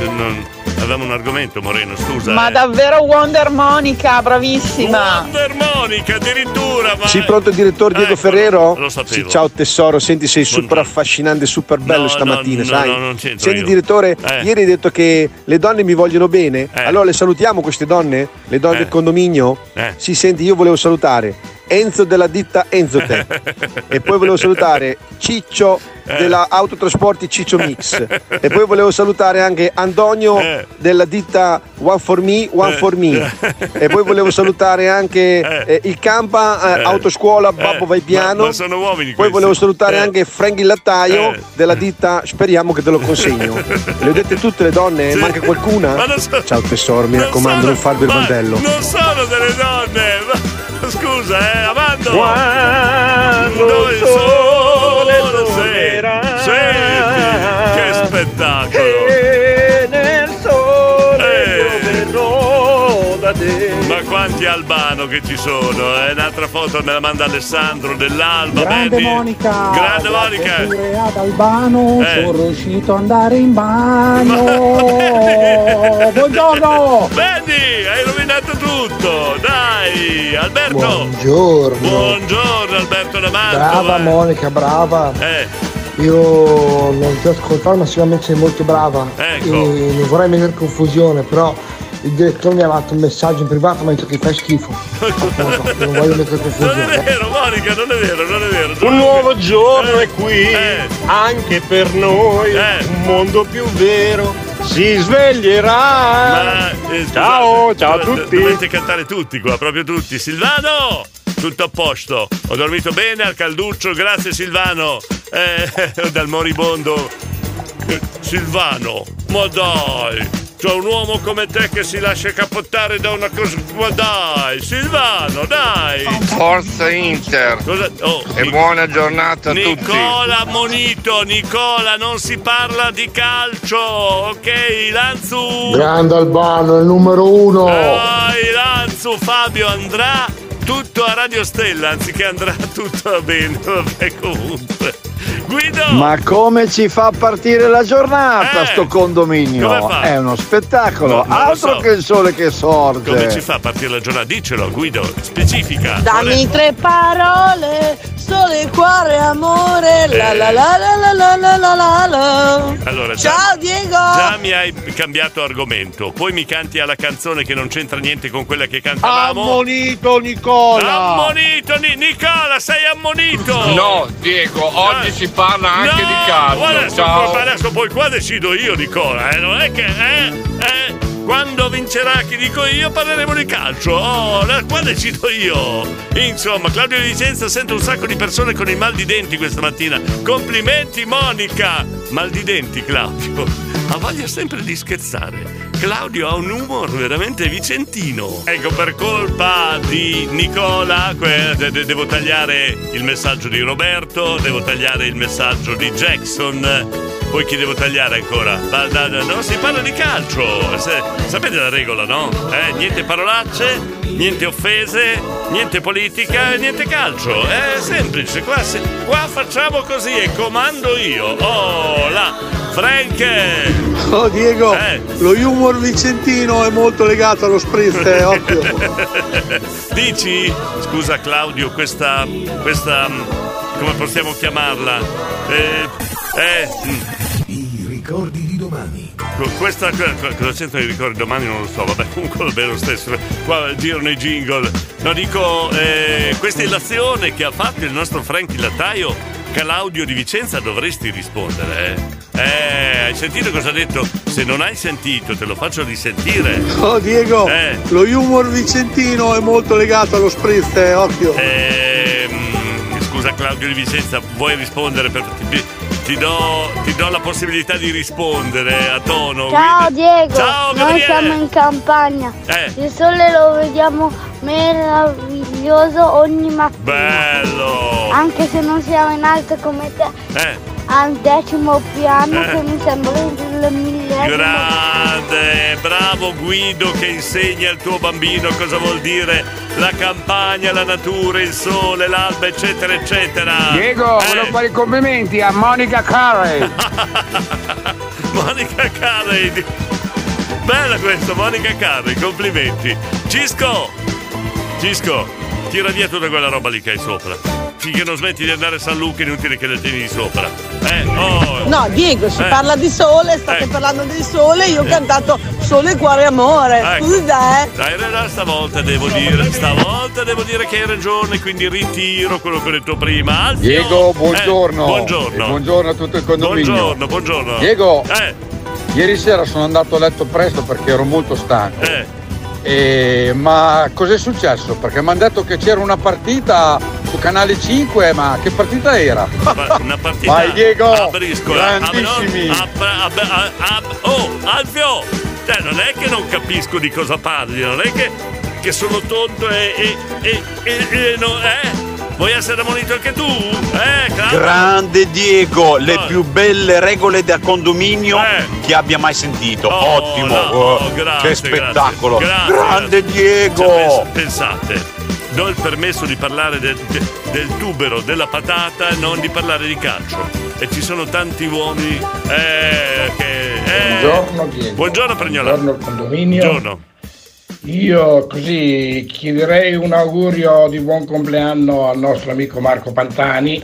non- Avevamo un argomento, Moreno, scusa. Ma eh. davvero Wonder Monica, bravissima. Wonder Monica, addirittura, ma... Sì, pronto il direttore Diego Ferrero? lo sapevo. Sì, ciao tesoro, senti sei super affascinante, super bello No, stamattina, no, sai? no, non c'entro Senti io. direttore, Eh. ieri hai detto che le donne mi vogliono bene, allora le salutiamo queste donne? Le donne Eh. del condominio? Eh. Sì, senti, io volevo salutare Enzo della ditta Enzotech. <laughs> e poi volevo salutare Ciccio della Autotrasporti Ciccio Mix. E poi volevo salutare anche Antonio della ditta One for Me, One Eh. for Me. E poi volevo salutare anche eh, il Campa eh, Autoscuola Babbo Vai Piano. ma sono uomini Poi questi. volevo salutare Eh. anche Frank il Lattaio Eh. della ditta Speriamo che te lo consegno. <laughs> Le ho dette tutte le donne? Sì. Manca qualcuna? Ma so- Ciao tesoro, mi raccomando, sono- non farvi il ma mandello. Non sono delle donne! Ma, <laughs> scusa, eh, Amando! Quando il sole tornerà. Senti, che spettacolo! E nel sole io verrò da te. Ma quanti Albano che ci sono? Eh? Un'altra foto me la manda Alessandro dell'Alba. Grande Benny. Monica! Grande Monica! ad Albano Eh. sono riuscito ad andare in bagno. <laughs> Buongiorno! Benny, hai rovinato tutto! Dai! Alberto! Buongiorno. Buongiorno Alberto D'Amato! Brava eh. Monica, brava. Eh, Io non ti ho ascoltato, ma sicuramente sei molto brava. Ecco. E non vorrei mettere confusione, però il direttore mi ha mandato un messaggio in privato, mi ha detto che fai schifo. <laughs> Non voglio mettere non è confusione. vero, Monica, non è vero, non è vero. Un nuovo giorno Eh, è qui, eh. anche per noi, Eh. un mondo più vero si sveglierà. Ma, eh, scusate, ciao, ciao a tutti. Dovete cantare tutti qua, proprio tutti. Silvano! Tutto a posto. Ho dormito bene al calduccio, grazie Silvano. Eh, <laughs> dal moribondo. Eh, Silvano, ma dai! C'è un uomo come te che si lascia capottare da una cosa. Ma dai, Silvano, dai! Forza Inter Cosa- oh, e Nic- buona giornata a tutti. Nicola Monito, Nicola, non si parla di calcio, ok? Lanzu. Grande Albano, il numero uno. Dai, Lanzu, Fabio andrà tutto a Radio Stella, anziché andrà tutto a bene, vabbè comunque. Guido! Ma come ci fa partire la giornata Eh, sto condominio? come fa? È uno spettacolo, No, altro so. che il sole che sorge. Come ci fa a partire la giornata? Diccelo, Guido, specifica. Dammi tre parole, sole, cuore, amore. La la la la la la la la la la. Allora, già- Ciao Diego! Già mi hai cambiato argomento, poi mi canti alla canzone che non c'entra niente con quella che cantavamo. Ammonito Nicola. Ammonito, Ni- Nicola, sei ammonito! No, Diego, oggi si parla anche No, di calcio. Adesso, Ciao. adesso poi qua decido io, Nicola, eh, non è che, eh, eh, quando vincerà chi dico io parleremo di calcio. Oh, la- qua decido io. Insomma, Claudio Di Vicenza sento un sacco di persone con il mal di denti questa mattina. Complimenti Monica! Mal di denti, Claudio. Ha voglia sempre di scherzare. Claudio ha un humor veramente vicentino. Ecco, per colpa di Nicola, devo tagliare il messaggio di Roberto, devo tagliare il messaggio di Jackson. Poi chi devo tagliare ancora? Da- da- da- no, si parla di calcio. Se- sapete la regola, no? Eh, niente parolacce, niente offese, niente politica e niente calcio. È semplice, qua, se- qua facciamo così e comando io. Oh, là. Frank! Oh Diego, Eh. lo humor vicentino è molto legato allo spritz, eh, <laughs> occhio. Dici, scusa Claudio, questa, questa, mm, come possiamo chiamarla? Eh, eh, I ricordi di domani. Questa, que- cosa c'entra i ricordi di domani non lo so, vabbè <laughs> comunque va bene lo stesso, qua girano i jingle. No dico, eh, questa illazione che ha fatto il nostro Frank Lattaio, Claudio di Vicenza dovresti rispondere, eh? Eh, hai sentito cosa ha detto? Se non hai sentito te lo faccio risentire. Oh Diego, Eh. lo humor vicentino è molto legato allo spritz, eh, occhio. Ehm, scusa Claudio di Vicenza, vuoi rispondere? Per, ti, do, ti do la possibilità di rispondere a tono. Ciao. Diego, Ciao noi siamo in campagna. Eh. Il sole lo vediamo meraviglioso ogni mattina. Bello! Anche se non siamo in alto come te, Eh, al decimo piano Eh. che mi sembra il millesimo. grande, bravo Guido che insegna al tuo bambino cosa vuol dire la campagna, la natura, il sole, l'alba, eccetera, eccetera. Diego, Eh. volevo fare i complimenti a Monica Carey. <laughs> Monica Carey. Bella questa, Monica Carey, complimenti. Cisco! Cisco, tira via tutta quella roba lì che hai sopra. Finché non smetti di andare a San Luca è inutile che le tieni di sopra. Eh, oh. No, Diego, si Eh. parla di sole, state Eh. parlando del sole, io ho cantato Sole, cuore e amore. Ecco. Scusi, eh. Dai, Rena, stavolta devo dire, stavolta devo dire che hai ragione, quindi ritiro quello che ho detto prima. Alfio! Diego, Eh, buongiorno. buongiorno. E buongiorno a tutto il condominio. Buongiorno, buongiorno. Diego, Eh, ieri sera sono andato a letto presto perché ero molto stanco. E- ma cos'è successo? Perché mi hanno detto che c'era una partita su Canale 5, ma che partita era? Una partita Vai Diego! a briscola. Grandissimi! A- a- a- a- a- oh, Alfio! Cioè, non è che non capisco di cosa parli, non è che, che sono tonto e. e, e, e- e no, eh? Vuoi essere ammonito anche tu? Eh, Claudio? Grande Diego, le Eh. più belle regole da condominio che abbia mai sentito. Oh, Ottimo, no, oh, grazie, che spettacolo. grazie, Grande grazie. Diego. Cioè, pens- pensate, do il permesso di parlare del, de- del tubero, della patata e non di parlare di calcio. E ci sono tanti uomini eh, che. eh. Buongiorno Diego. Buongiorno Pregnola. Buongiorno condominio. Buongiorno. Io così chiederei un augurio di buon compleanno al nostro amico Marco Pantani,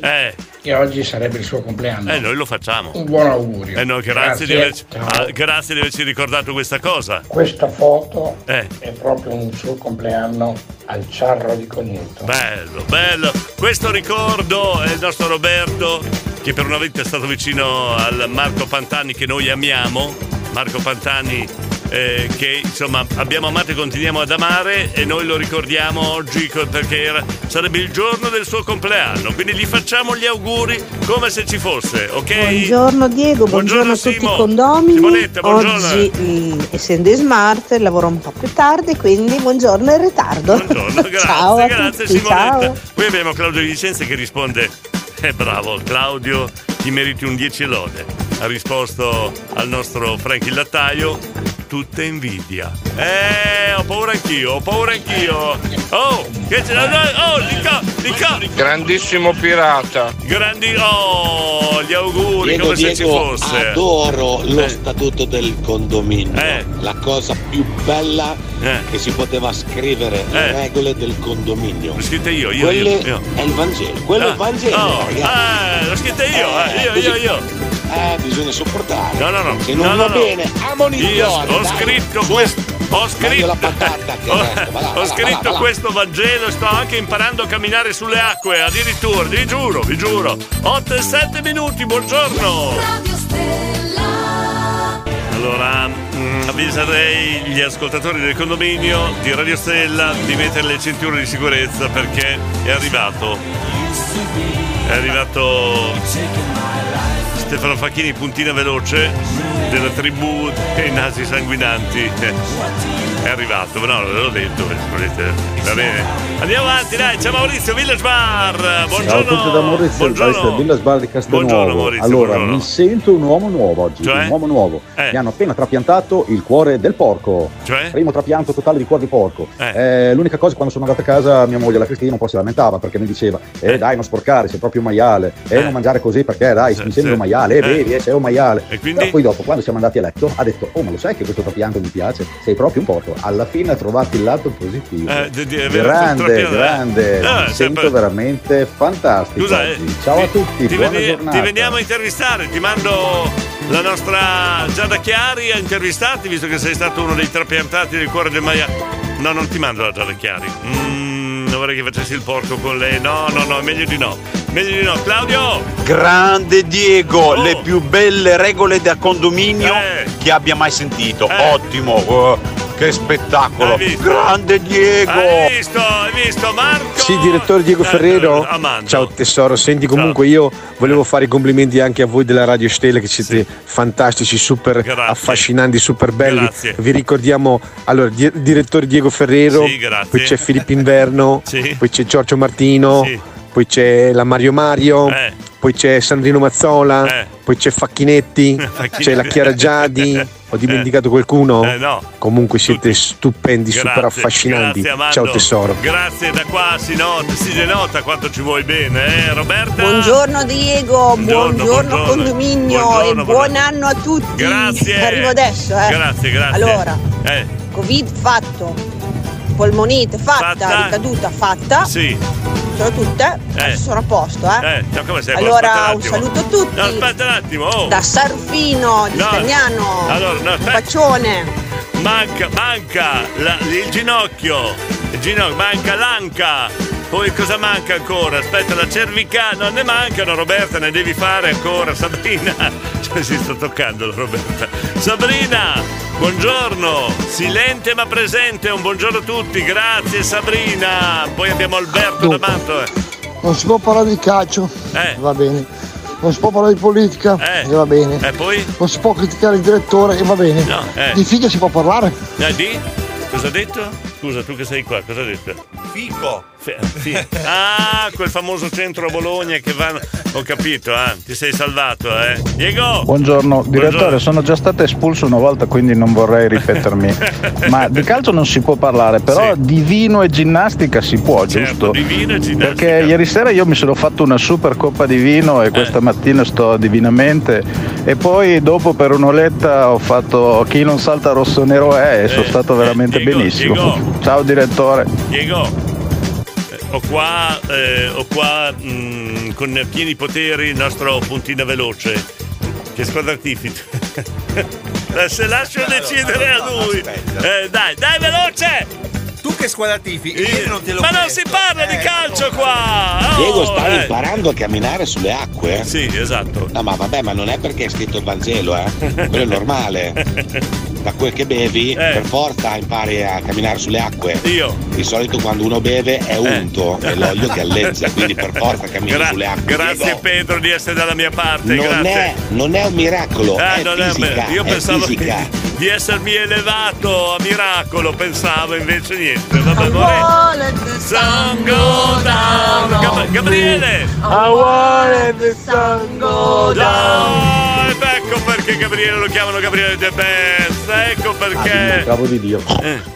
che oggi sarebbe il suo compleanno. Eh, noi lo facciamo. Un buon augurio. Eh, no, grazie, di Grazie. averci, ah, grazie di averci ricordato questa cosa. Questa foto Eh. è proprio un suo compleanno al Ciarro di Cogneto. Bello, bello. Questo ricordo è il nostro Roberto, che per una volta è stato vicino al Marco Pantani che noi amiamo. Marco Pantani eh, che insomma abbiamo amato e continuiamo ad amare e noi lo ricordiamo oggi perché era- sarebbe il giorno del suo compleanno. Quindi gli facciamo gli auguri come se ci fosse, ok? Buongiorno Diego, buongiorno, a tutti Simo. i condomini. Simonetta, buongiorno. Oggi, mm, essendo in smart, lavoro un po' più tardi, quindi buongiorno in ritardo. Buongiorno, <laughs> grazie, ciao grazie tutti, Simonetta. ciao. Poi abbiamo Claudio Di Vicenza che risponde: Eh bravo, Claudio, ti meriti un 10 lode. Ha risposto al nostro Frank il lattaio: tutta invidia. Eh, ho paura anch'io, ho paura anch'io. Oh, che c'è? Oh, Lica, Lica. Grandissimo pirata. Grandi, oh, gli auguri Diego, come se ci Diego, fosse. adoro lo Eh. statuto del condominio. Eh. La cosa più bella Eh. che si poteva scrivere, le Eh. regole del condominio. L'ho scritta io, io, Quelle io, io. è il Vangelo. Quello è il Ah, Vangelo, oh, ragazzi. eh, l'ho scritta io, eh, io, io, io. Eh, bisogna sopportare. No, no, no. Se non no, va no, no. bene, ammonizione. Io ho dai. scritto questo. Ho scritto. patata <laughs> ho, resto. Va là, ho va là, scritto va là, questo Vangelo e sto anche imparando a camminare sulle acque, addirittura, vi giuro, vi giuro. 8 e 7 minuti, buongiorno. Allora, mm, avviserei gli ascoltatori del condominio di Radio Stella di mettere le cinture di sicurezza perché è arrivato. È arrivato Stefano Facchini, puntina veloce della tribù dei nasi sanguinanti. È arrivato, no, l'ho detto, volete- va bene. Andiamo avanti, dai, c'è Maurizio Village Bar. Buongiorno. Ciao a tutti da Maurizio, Buongiorno. Maurizio Villa Sbar di Buongiorno, Castelnuovo. Maurizio, allora, buongiorno. mi sento un uomo nuovo oggi, Cioè? un uomo nuovo. Eh. Mi hanno appena trapiantato il cuore del porco. Cioè? Primo trapianto totale di cuore di porco. Eh, l'unica cosa, quando sono andato a casa, mia moglie, la Cristina, un po' si lamentava perché mi diceva: Eh, dai, non sporcare, sei proprio un maiale. Eh, non mangiare così perché, dai, mi sembri un maiale. Eh, Eh. eh, sei un maiale. E quindi? Però poi dopo, quando siamo andati a letto, ha detto: Oh, ma lo sai che questo trapianto mi piace? Sei proprio un porco. Alla fine ha trovato il lato positivo. Eh, di- di- è vero, grande, eh. grande. Eh, mi sento sempre- veramente fantastico. Scusa, eh, oggi. Ciao a tutti, ti, buona veni- giornata. ti veniamo a intervistare, ti mando la nostra Giada Chiari a intervistarti, visto che sei stato uno dei trapiantati del cuore del maiale. No, non ti mando la Giada Chiari. Mm, non vorrei che facessi il porco con lei. No, no, no, meglio di no. Meglio di no. Claudio! Grande Diego, Oh. le più belle regole da condominio che abbia mai sentito. Ottimo, oh, che spettacolo. Grande Diego! Hai visto? Hai visto? Marco! Sì, direttore Diego Eh, Ferrero. Amando. Ciao tesoro, senti comunque io volevo fare i complimenti anche a voi della Radio Stella che siete fantastici, super affascinanti, super belli. Grazie. Vi ricordiamo allora di- direttore Diego Ferrero, Sì, grazie. poi c'è Filippo Inverno, <laughs> Sì. poi c'è Giorgio Martino, Sì. poi c'è la Mario Mario, Eh. Poi c'è Sandrino Mazzola, Eh. poi c'è Facchinetti, <laughs> Facchinetti. c'è la Chiara Giadi. Ho dimenticato qualcuno? Eh, no. Comunque siete stupendi, super Grazie, affascinanti. grazie. Ciao tesoro. Grazie, da qua si nota, si denota quanto ci vuoi bene, eh, Roberta? Buongiorno Diego, buongiorno, buongiorno. condominio Buongiorno, e buon anno a tutti. Grazie. Arrivo adesso, eh. Grazie, grazie. Allora, Eh, Covid fatto, polmonite fatta, Fatta. ricaduta fatta. sì. Sono tutte, Eh. sono a posto, eh. Eh, no, come sei? Allora, un attimo. saluto a tutti. No, aspetta un attimo, oh. Da Sarufino di No. Stagnano. Allora, no, un bacione. Manca, manca la- il ginocchio, il ginocchio, manca l'anca. Poi cosa manca ancora? Aspetta, la cervicale, non ne mancano Roberta, ne devi fare ancora. Sabrina, <laughs> cioè si sta toccando la Roberta. Sabrina, buongiorno, silente ma presente, un buongiorno a tutti, grazie Sabrina. Poi abbiamo Alberto D'Amato. eh. Non si può parlare di calcio, Eh. va bene. Non si può parlare di politica, Eh. e va bene. E poi? Non si può criticare il direttore, e va bene. No, eh. Di figa si può parlare. Eh, di? Cosa ha detto? Scusa, tu che sei qua, cosa ha detto? Fico. Ah, quel famoso centro a Bologna che va. Ho capito, ah, ti sei salvato, eh. Diego! Buongiorno, direttore, sono già stato espulso una volta, quindi non vorrei ripetermi. <laughs> Ma di calcio non si può parlare, però di vino e ginnastica si può, Certo, giusto? di vino e ginnastica. Perché ieri sera io mi sono fatto una super coppa di vino e questa mattina sto divinamente. E poi dopo per un'oletta ho fatto chi non salta rosso nero è e sono stato veramente benissimo. Diego. Ciao direttore. Diego! Eh, Ho qua, eh, ho qua mm, con pieni poteri il nostro puntino veloce. Che squadra tifi? Eh, <laughs> Se lascio decidere a lui. Eh, dai, dai, veloce! Tu che squadra tifi? Io non te lo Ma non si parla di calcio qua! Oh, Diego, stai eh. imparando a camminare sulle acque? Sì, esatto. No, ma vabbè, ma non è perché è scritto il Vangelo, eh? <laughs> Quello è normale. <laughs> Da quel che bevi, per forza impari a camminare sulle acque. Eh. Io. Di solito quando uno beve è unto e l'olio galleggia, quindi per forza cammini Gra- sulle acque. grazie Diego. Pedro di essere dalla mia parte, Non è, non è un miracolo, Ah, è non è- fisica, io è pensavo fisica. <laughs> di essermi elevato a miracolo, pensavo invece niente. Vabbè, vorrei... Sun go down. Gab- Gabriele! I wanted the sun go down. Ecco perché Gabriele lo chiamano Gabriele De Best, ecco Ah, perché. Bravo di Dio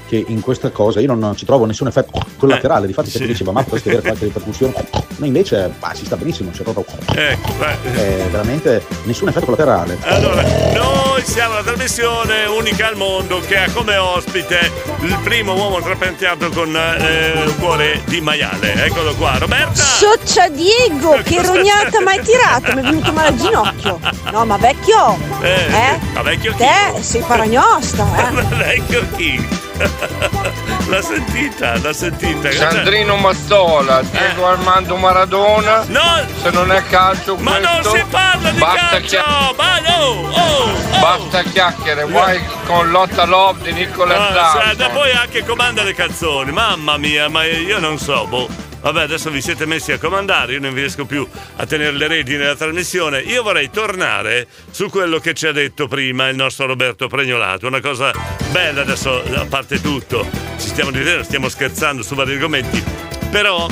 che in questa cosa io non, ci trovo nessun effetto collaterale. Difatti, se sì. ti diceva, ma potresti avere qualche ripercussione, <laughs> noi invece bah, si sta benissimo, c'è proprio Ecco, eh, veramente nessun effetto collaterale. Allora, noi siamo la trasmissione unica al mondo che ha come ospite il primo uomo trapiantato con eh, un cuore di maiale. Eccolo qua, Roberta! Socicia Diego, <laughs> che rognata mai tirato, mi è venuto male al ginocchio. No, ma vecchio, Eh, eh? ma vecchio chi? Te sei faragnosta, eh? Ma <laughs> vecchio chi? <laughs> l'ha sentita, l'ha sentita. Sandrino Mazzola, Diego Armando Maradona. No! Se non è calcio Ma non questo, si parla di basta calcio! chia- Ma no! Oh, oh. Basta chiacchiere, guai con Lotta Love di Nicola Ah, Zalto. sai, poi anche comanda le canzoni, mamma mia, ma io non so, boh. Vabbè, adesso vi siete messi a comandare, io non riesco più a tenere le redini nella trasmissione. Io vorrei tornare su quello che ci ha detto prima il nostro Roberto Pregnolato. Una cosa bella adesso, a parte tutto, ci stiamo stiamo scherzando su vari argomenti. Però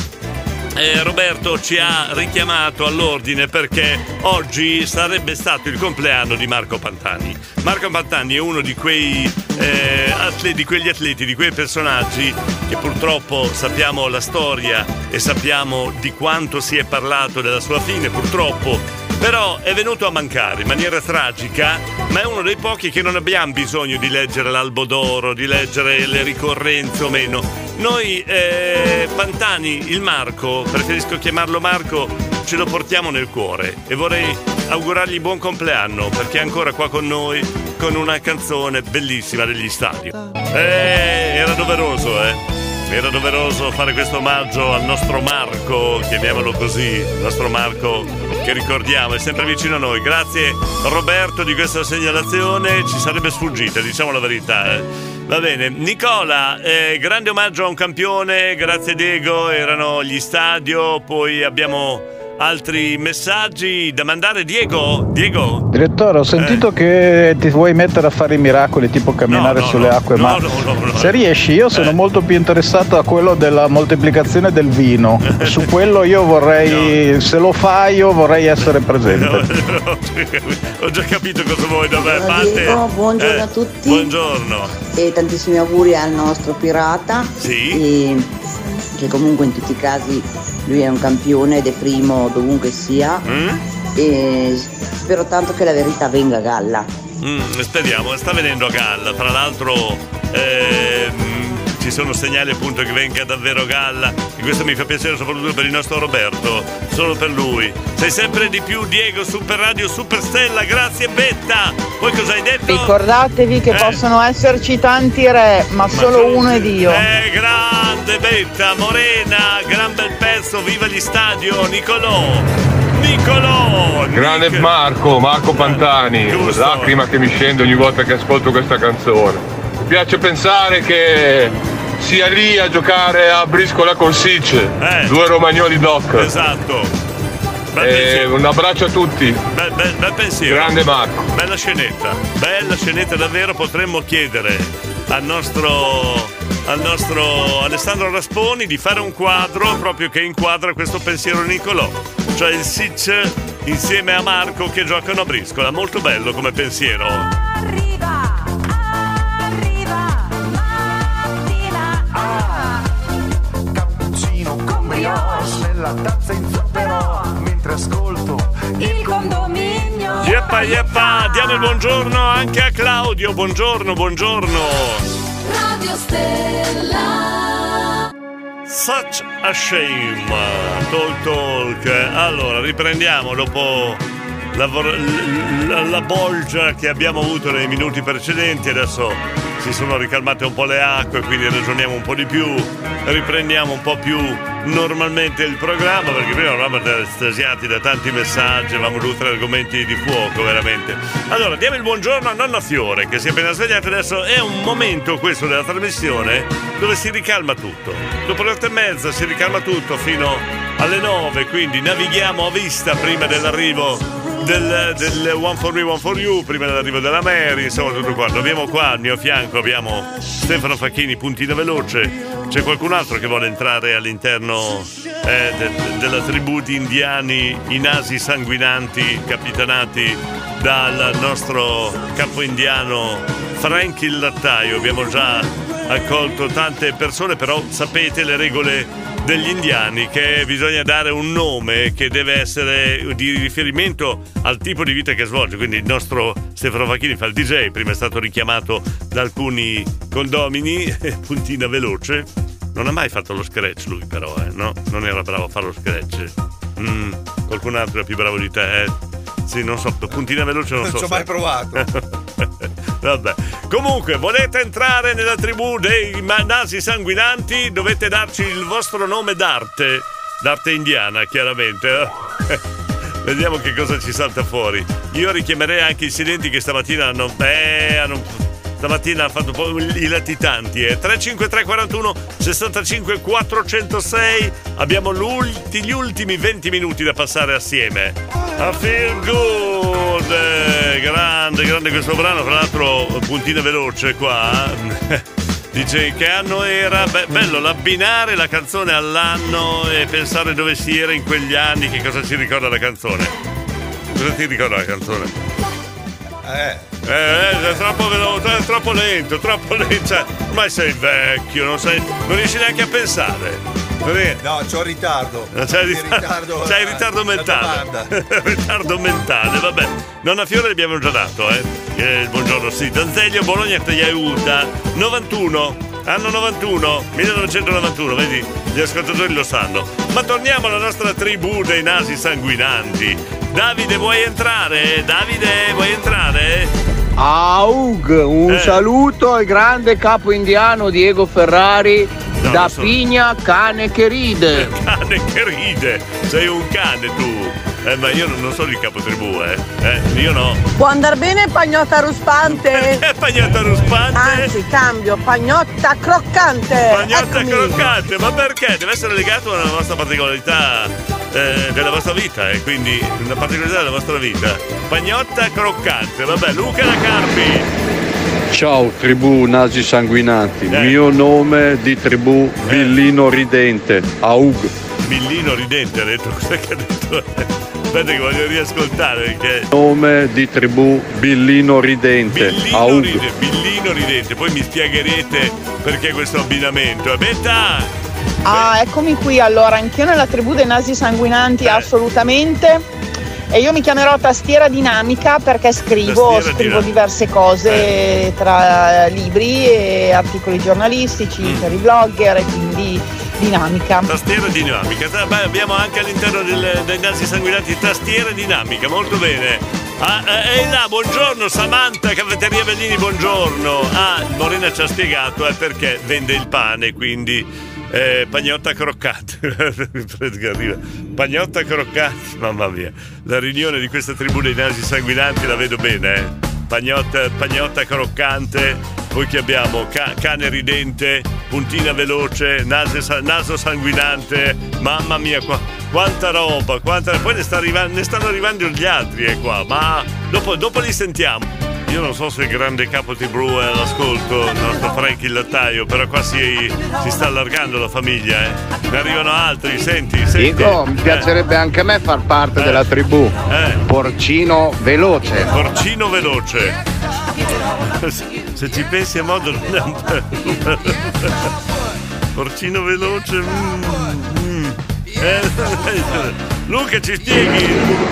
eh, Roberto ci ha richiamato all'ordine perché oggi sarebbe stato il compleanno di Marco Pantani. Marco Pantani è uno di quei eh, atleti, di quegli atleti, di quei personaggi che purtroppo sappiamo la storia e sappiamo di quanto si è parlato della sua fine, purtroppo. Però è venuto a mancare in maniera tragica, ma è uno dei pochi che non abbiamo bisogno di leggere l'albo d'oro, di leggere le ricorrenze o meno. Noi, eh, Pantani, il Marco, preferisco chiamarlo Marco, ce lo portiamo nel cuore e vorrei augurargli buon compleanno perché è ancora qua con noi con una canzone bellissima degli stadio. Eh, era doveroso, eh. Era doveroso fare questo omaggio al nostro Marco, chiamiamolo così, il nostro Marco che ricordiamo, è sempre vicino a noi. Grazie Roberto di questa segnalazione, ci sarebbe sfuggita, diciamo la verità. eh. Va bene, Nicola, eh, grande omaggio a un campione, grazie Diego, erano gli stadio, poi abbiamo altri messaggi da mandare. Diego, Diego, Direttore, ho sentito che ti vuoi mettere a fare i miracoli, tipo camminare no, sulle no, acque, no, ma no, no, no. se riesci, io sono Eh. molto più interessato a quello della moltiplicazione del vino. <laughs> Su quello io vorrei, se lo fai, io vorrei essere presente. <laughs> ho già capito cosa vuoi da me. Diego, buongiorno Eh, a tutti. Buongiorno. E tantissimi auguri al nostro pirata. Sì. E che comunque in tutti i casi lui è un campione ed è primo dovunque sia. Mm? E spero tanto che la verità venga a galla. Mm, speriamo, sta venendo a galla. Tra l'altro, ehm, ci sono segnali appunto che venga davvero galla e questo mi fa piacere soprattutto per il nostro Roberto, solo per lui. Sei sempre di più Diego, Super Radio, Super Stella, grazie Betta. Poi cosa hai detto? Ricordatevi che Eh. possono esserci tanti re, ma, solo uno è Dio. Eh, grande Betta, Morena, gran bel pezzo, viva gli stadio, Nicolò. Nicolò! Grande Marco, Marco Pantani, lacrima che mi scende ogni volta che ascolto questa canzone. Mi piace pensare che sia lì a giocare a briscola con Sice, due romagnoli doc. Esatto. E un abbraccio a tutti. Bel, bel- bel pensiero. Grande Marco. Bella scenetta, bella scenetta davvero. Potremmo chiedere al nostro, al nostro Alessandro Rasponi di fare un quadro proprio che inquadra questo pensiero di Nicolò. Cioè il Sitch insieme a Marco che giocano a briscola. Molto bello come pensiero. Nella tazza in zucchero mentre ascolto il condominio. Yeppa yeppa, diamo il buongiorno anche a Claudio. Buongiorno, buongiorno. Radio Stella. Such a shame. Talk talk. Allora, riprendiamo dopo la, la- la bolgia che abbiamo avuto nei minuti precedenti. Adesso si sono ricalmate un po' le acque, quindi ragioniamo un po' di più. Riprendiamo un po' più normalmente il programma perché prima eravamo estasiati da tanti messaggi, avevamo due tre argomenti di fuoco veramente. Allora, diamo il buongiorno a Nonna Fiore che si è appena svegliata adesso è un momento questo della trasmissione dove si ricalma tutto. Dopo le otto e mezza si ricalma tutto fino alle nove, quindi navighiamo a vista prima dell'arrivo del, del One for Me, One for You, prima dell'arrivo della Mary, insomma tutto quanto. Abbiamo qua al mio fianco, abbiamo Stefano Facchini, puntina veloce. C'è qualcun altro che vuole entrare all'interno eh, de- de- della tribù di indiani, i nasi sanguinanti, capitanati dal nostro capo indiano Frank Lattaio. Abbiamo già accolto tante persone, però sapete le regole degli indiani che bisogna dare un nome che deve essere di riferimento al tipo di vita che svolge. Quindi il nostro Stefano Facchini fa il DJ, prima è stato richiamato da alcuni condomini, <laughs> puntina veloce. Non ha mai fatto lo scratch lui però, eh, no? Non era bravo a fare lo scratch. Mm, qualcun altro è più bravo di te, eh? Sì, non so, puntina veloce non, Non so. ci ho mai provato. <laughs> Vabbè. Comunque, volete entrare nella tribù dei nasi sanguinanti? Dovete darci il vostro nome d'arte. D'arte indiana, chiaramente. eh. <laughs> Vediamo che cosa ci salta fuori. Io richiamerei anche i silenti che stamattina hanno. Beh, hanno. Stamattina hanno fatto un po' i latitanti. Eh. 35341 65 406. Abbiamo gli ultimi 20 minuti da passare assieme. A feel good! Eh, Grande, grande questo brano. Tra l'altro, puntina veloce qua. <laughs> Dice che anno era? Beh, bello l'abbinare la canzone all'anno e pensare dove si era in quegli anni, che cosa ci ricorda la canzone. Cosa ti ricorda la canzone? Eh. Eh, è troppo veloce, è troppo lento, troppo <laughs> lento. Cioè, ormai sei vecchio, non, sei, non riesci neanche a pensare. No, c'ho ritardo. No, C'hai Di ritardo, c'hai alla- ritardo alla mentale. <laughs> ritardo mentale, vabbè. Nonna Fiore l'abbiamo già dato, eh. Eh, buongiorno, sì. Danzeglio Bologna ti aiuta. 91. Anno 91, 1991, vedi? Gli ascoltatori lo sanno. Ma torniamo alla nostra tribù dei nasi sanguinanti. Davide, vuoi entrare? Davide, vuoi entrare? Aug, un Eh. saluto al grande capo indiano Diego Ferrari No, da so. Pigna Cane che ride. <laughs> Cane che ride. Sei un cane tu. Eh, ma io non sono il capo tribù, eh. eh io no. Può andare bene pagnotta ruspante? Perché <laughs> pagnotta ruspante? Anzi, cambio, pagnotta croccante. Pagnotta Eccomi. croccante, ma perché? Deve essere legato alla vostra particolarità eh, della vostra vita e quindi una particolarità della vostra vita. Pagnotta croccante, vabbè, Luca da Carpi. Ciao tribù nasi sanguinanti, Eh. mio nome di tribù Villino Ridente, Aug. Millino ridente ha detto, <laughs> cos'è che ha detto? Aspetta che voglio riascoltare perché. Nome di tribù Villino Ridente, Billino, ride- Billino ridente, poi mi spiegherete perché questo abbinamento. E Betta! Ah, eccomi qui. Allora, anch'io nella tribù dei nasi sanguinanti, assolutamente. E io mi chiamerò tastiera dinamica perché scrivo, Tastiera scrivo diverse cose tra libri e articoli giornalistici Mm. per i blogger e quindi dinamica. Tastiera dinamica. Beh, abbiamo anche all'interno del- dei nasi sanguinati tastiera dinamica, molto bene. Ah, eh, ehi là, buongiorno Samantha, caffetteria Bellini, buongiorno. Ah, Morena ci ha spiegato è perché vende il pane, quindi eh, pagnotta croccante. <laughs> Pagnotta croccante, mamma mia. La riunione di questa tribù dei nasi sanguinanti la vedo bene, eh. Pagnotta, pagnotta croccante, poi che abbiamo Ca- cane ridente, puntina veloce, nase sa- naso sanguinante, mamma mia, qua- quanta roba, quanta... poi ne, sta arriva- ne stanno arrivando gli altri eh, qua, ma dopo, dopo li sentiamo. Io non so se il grande capo T-Brew è all'ascolto, il nostro Frank il lattaio, però qua si, si sta allargando la famiglia, eh. Ne arrivano altri, senti, senti. Dico, mi Eh. piacerebbe anche a me far parte Eh. della tribù. Eh. Porcino veloce. Porcino veloce. Se ci pensi a modo <laughs> Porcino veloce. mm. Eh, Luca ci spieghi.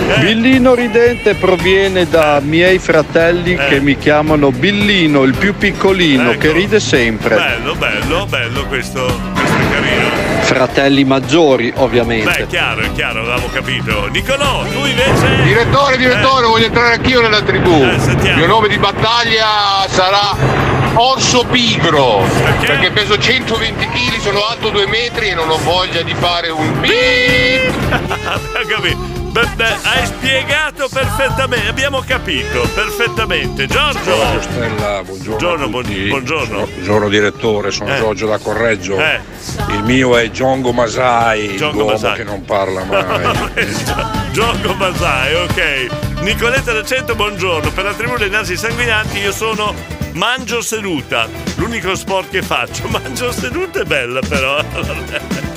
Eh, Billino ridente proviene da miei fratelli Eh. che mi chiamano Billino, il più piccolino, Ecco. che ride sempre. Bello, bello, bello questo, questo è carino. Fratelli maggiori, ovviamente. Beh, è chiaro, è chiaro, avevamo capito. Nicolò, tu invece. Direttore, direttore, voglio entrare anch'io nella tribù. Eh. Il mio nome di battaglia sarà Orso Pigro. Perché? peso 120 kg, sono alto 2 metri e non ho voglia di fare un beep. <laughs> Beh, beh, hai spiegato perfettamente, abbiamo capito perfettamente. Giorgio! Buongiorno Stella, buongiorno. Buongiorno, a buon- tutti. buongiorno. Sono- Buongiorno direttore, sono Eh. Giorgio da Correggio. Eh. Il mio è Giongo Masai, Giongo Masai. che non parla <laughs> mai. Gioco Masai, ok. Nicoletta da Cento, buongiorno. Per la tribù dei nasi sanguinanti io sono mangio seduta. L'unico sport che faccio. <laughs> Mangio seduta è bella però. <laughs>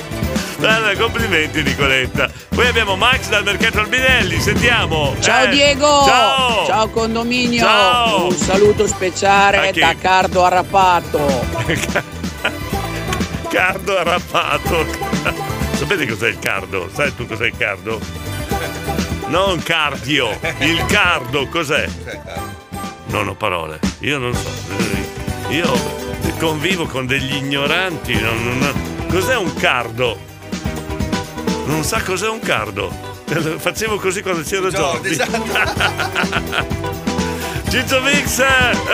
Bella, complimenti Nicoletta. Poi abbiamo Max dal Mercato Albinelli, sentiamo. Ciao Eh, Diego! Ciao! condominio! Ciao! Un saluto speciale da Cardo Arrapato! <laughs> Cardo arrabbato. Sapete cos'è il cardo? Sai tu cos'è il cardo? Non cardio, il cardo cos'è? Non ho parole, io non so. Io convivo con degli ignoranti. non- non- Cos'è un cardo? Non sa cos'è un cardo. <laughs> Facevo così quando c'era Jordi. <laughs> Ciccio Mix!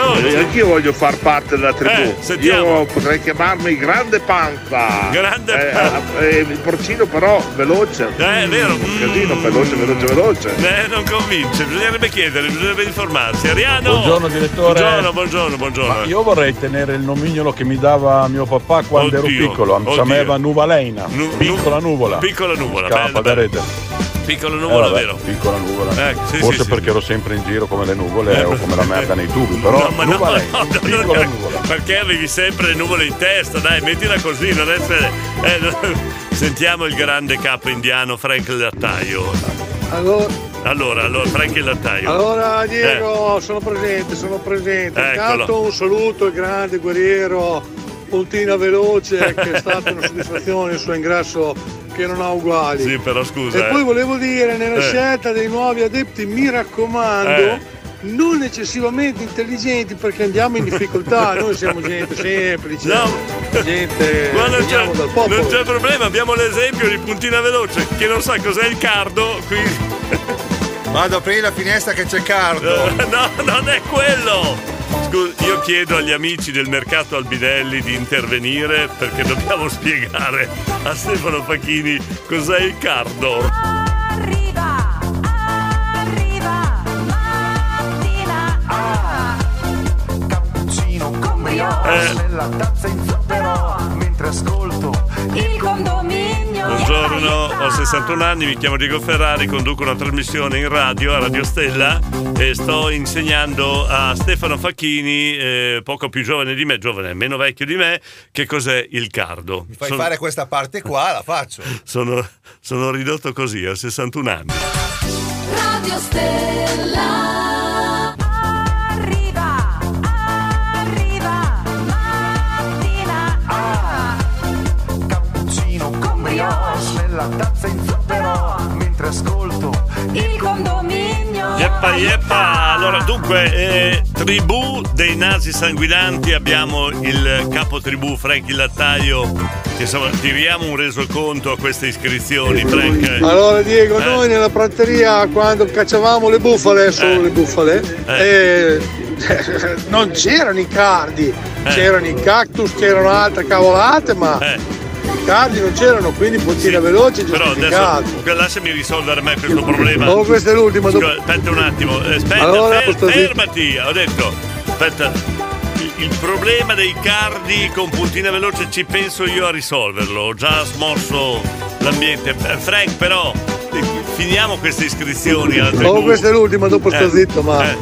Oh, Eh, Anch'io voglio far parte della tribù. Eh. Io potrei chiamarmi Grande Panza. Grande Eh, Panza. eh, il porcino però veloce. Eh, è vero. Un casino, veloce, veloce, veloce. Eh, non convince, bisognerebbe chiedere, bisognerebbe informarsi. Ariano! Buongiorno, direttore. Buongiorno, buongiorno, buongiorno. Ma io vorrei tenere il nomignolo che mi dava mio papà quando ero Oddio, piccolo, mi chiamava Nuvalena, Nu- piccola nuvola. Piccola nuvola, Scappa bello, da bello. rete. Piccola Eh, nuvola, vabbè, vero? Piccola nuvola. Eh, sì, Forse sì, perché ero sempre in giro come le nuvole o come la merda nei tubi, però No, ma no, Nuvalena, no, no, piccola no, nuvola. Perché avevi sempre le nuvole in testa, dai, mettila così, non essere. eh, no. <laughs> Sentiamo il grande capo indiano Frank Lattaio. Allora, Allora, allora, Frank il Lattaio. allora Diego, sono presente, sono presente. Eh. Eccolo. Intanto un saluto al grande guerriero Puntina Veloce che è stata una soddisfazione il suo ingresso che non ha uguali. Sì, però scusa. E eh. poi volevo dire, nella Eh. scelta dei nuovi adepti, mi raccomando, Eh. non eccessivamente intelligenti perché andiamo in difficoltà, <laughs> noi siamo gente semplice, No. gente Ma non c'è, veniamo dal popolo. non c'è problema, abbiamo l'esempio di puntina veloce che non sa cos'è il cardo. Quindi... Vado a aprire la finestra che c'è cardo. <laughs> No, non è quello! Scusa, io chiedo agli amici del mercato Albinelli di intervenire perché dobbiamo spiegare a Stefano Facchini cos'è il cardo. Arriva, arriva, mattina. Ah, cappuccino con brioche Eh. nella tazza in zucchero mentre ascolto il condominio. Buongiorno, ho 61 anni, mi chiamo Diego Ferrari, conduco una trasmissione in radio a Radio Stella e sto insegnando a Stefano Facchini, eh, poco più giovane di me, giovane, meno vecchio di me, che cos'è il cardo. Mi fai Sono- fare questa parte qua, la faccio. <laughs> sono, sono ridotto così, a 61 anni. Radio Stella. Nella tazza in zucchero mentre ascolto il condominio. Yeppa, yeppa. Allora, dunque, eh, tribù dei nasi sanguinanti, abbiamo il capo tribù Frank il Lattaio. Che insomma, tiriamo un resoconto a queste iscrizioni, Frank. Allora Diego, Eh. noi nella prateria quando cacciavamo le bufale, solo le bufale, eh, <laughs> non c'erano i cardi, c'erano i cactus, c'erano altre cavolate, ma i cardi non c'erano, quindi puntina veloce, Però adesso lasciami risolvere a me questo problema. Oh, questa è l'ultima, dopo- Aspetta un attimo, eh, aspetta, Allora, fer- fermati, ho detto. Aspetta. Il, problema dei cardi con puntina veloce ci penso io a risolverlo. Ho già smosso l'ambiente. Eh, Frank, però, finiamo queste iscrizioni. Oh, questa è l'ultima, dopo sto Eh, zitto, ma eh.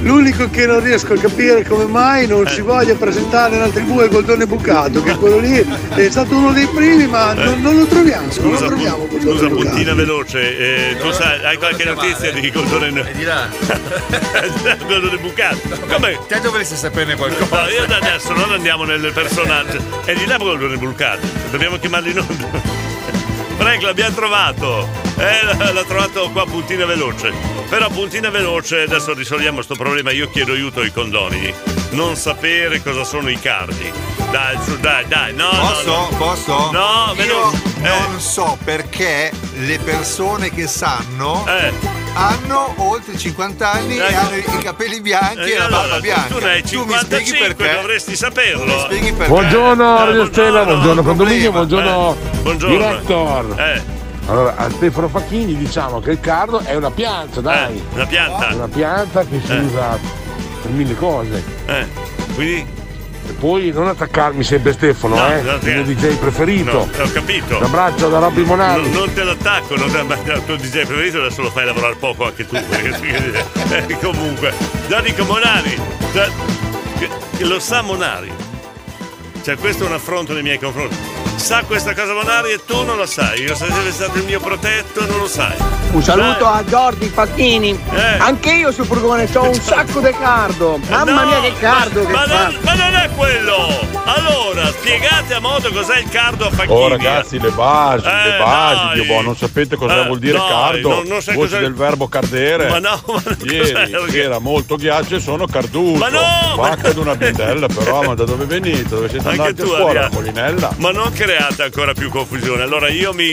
l'unico che non riesco a capire come mai non si voglia presentare nella tribù è Goldone Bucato, che quello lì è stato uno dei primi, ma non, non lo troviamo, non lo Scusa, troviamo scusa Bucato. puntina veloce, eh, tu sai, hai qualche notizia di Goldone di là. <laughs> Goldone Bucato? Come? Te dovresti saperne qualcosa. No, io da adesso non andiamo nel personaggio. È di là Goldone Bucato. Dobbiamo chiamarlo in onda. Frank l'abbiamo trovato. Eh, l'ha trovato qua puntina veloce. Però puntina veloce, adesso risolviamo questo problema. Io chiedo aiuto ai condoni. Non sapere cosa sono i cardi. Dai, su, dai, dai, no. no, Posso? no. Posso? No, Io veloce. non so perché le persone che sanno Eh. hanno oltre 50 anni e Ecco. hanno i capelli bianchi Eh, e la allora, barba bianca. Tu ne hai mi spieghi 55, perché? dovresti saperlo. spieghi perché? Buongiorno Eh, Radio Stella, buongiorno condominio, buongiorno Eh, buongiorno. Director. Eh, Allora, a Stefano Facchini diciamo che il cardo è una pianta, dai. eh, una pianta. Una pianta che si Eh. usa per mille cose. Eh, quindi? E poi non attaccarmi sempre Stefano, No, eh? no, il mio DJ preferito. No, ho capito. Un abbraccio da Robby Monari. Non, non te l'attacco, non te, ma il tuo DJ preferito adesso lo fai lavorare poco anche tu. perché- <laughs> eh, comunque, dico Monari, già- che- che lo sa Monari. Cioè, questo è un affronto nei miei confronti. Sa questa cosa Monari e tu non la sai. Io se sei stato il mio protetto e non lo sai. Un saluto a Jordi Facchini. Eh. Anche io sul furgone ho un sacco di cardo. Mamma No, mia che cardo ma, che ma fa. non, ma non è quello! Allora, spiegate a modo cos'è il cardo a Facchini. Oh ragazzi, le basi, Eh, le basi, dai. Dio buono, non sapete cosa Eh, vuol dire dai, cardo? non- non sai Voce del verbo cardere. Ma no, ma non Ieri cos'è? c'era molto ghiaccio e sono carduto. Ma no, ma- Vacca di una bindella, però, ma da dove venite? Dove siete Anche andati a scuola? Adriano. A Molinella? Ma non create ancora più confusione. Allora io mi,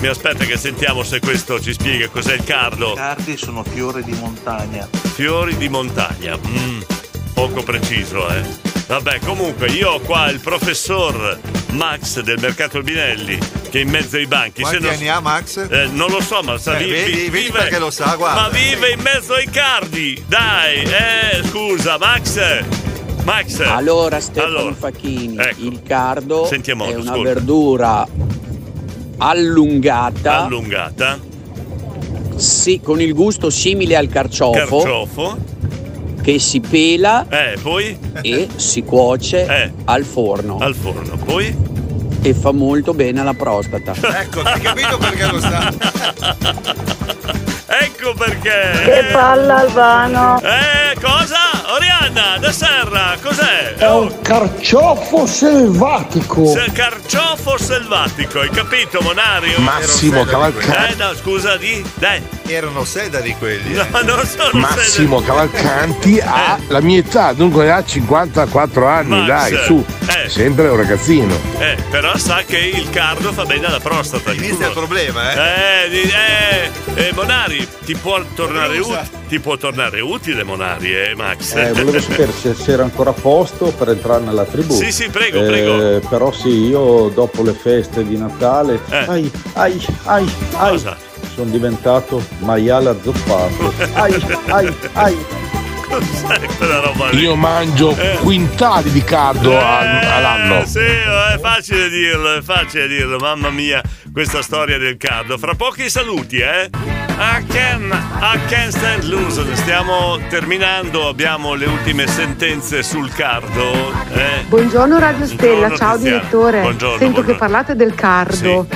mi aspetta che sentiamo se questo ci spiega cos'è il cardo. cardi sono fiori di montagna. Fiori di montagna. Mm, poco preciso, eh. Vabbè, comunque io ho qua il professor Max del Mercato Albinelli che è in mezzo ai banchi. Quanti non- anni ha Max? Eh, non lo so, ma sa Eh, vi- vedi- vi- vedi vive, perché lo sa, guarda. Ma vive in mezzo ai cardi. Dai, eh, scusa, Max. Max. Allora Stefano Allora, Facchini, ecco. il cardo Sentiamo, è una ascolta. verdura allungata, allungata, sì, con il gusto simile al carciofo, carciofo. che si pela Eh, poi? e si cuoce Eh. al forno Al forno. Poi? e fa molto bene alla prostata. <laughs> Ecco, hai capito perché lo sa? Ecco perché. Che palla Albano. Eh, cosa? Oriana, da Serra, cos'è? È un carciofo selvatico. Se- carciofo selvatico, hai capito, Monario? Massimo Cavalcanti. Eh, no, scusa, di. Dai. Erano sedari quelli. eh. No, non sono Massimo sederi. Cavalcanti ha Eh. la mia età, dunque ha 54 anni, Max, dai, su. eh. Sempre un ragazzino. Eh, però sa che il cardo fa bene alla prostata. Inizia il problema, eh? Eh, di- eh, eh, Monari, ti può tornare utile. Ti può tornare utile, Monari, eh, Max? Eh, <laughs> volevo sapere se c'era ancora posto per entrare nella tribù. Sì, sì, prego, Eh, prego. Però sì, io dopo le feste di Natale, Eh. ai, ai, ai, ai, Cosa? sono diventato maiale azzoppato. <laughs> Ai, ai, ai. Cos'è quella roba lì? Io mangio Eh. quintali di cardo a- Eh, all'anno. Sì, è facile dirlo, è facile dirlo, mamma mia, questa storia del cardo. Fra pochi saluti, eh? I can, I can stand loose. Stiamo terminando, abbiamo le ultime sentenze sul cardo. Eh? Buongiorno Radio Stella, Buongiorno, ciao Tiziana. direttore. Buongiorno, Sento buongiorno. che parlate del cardo.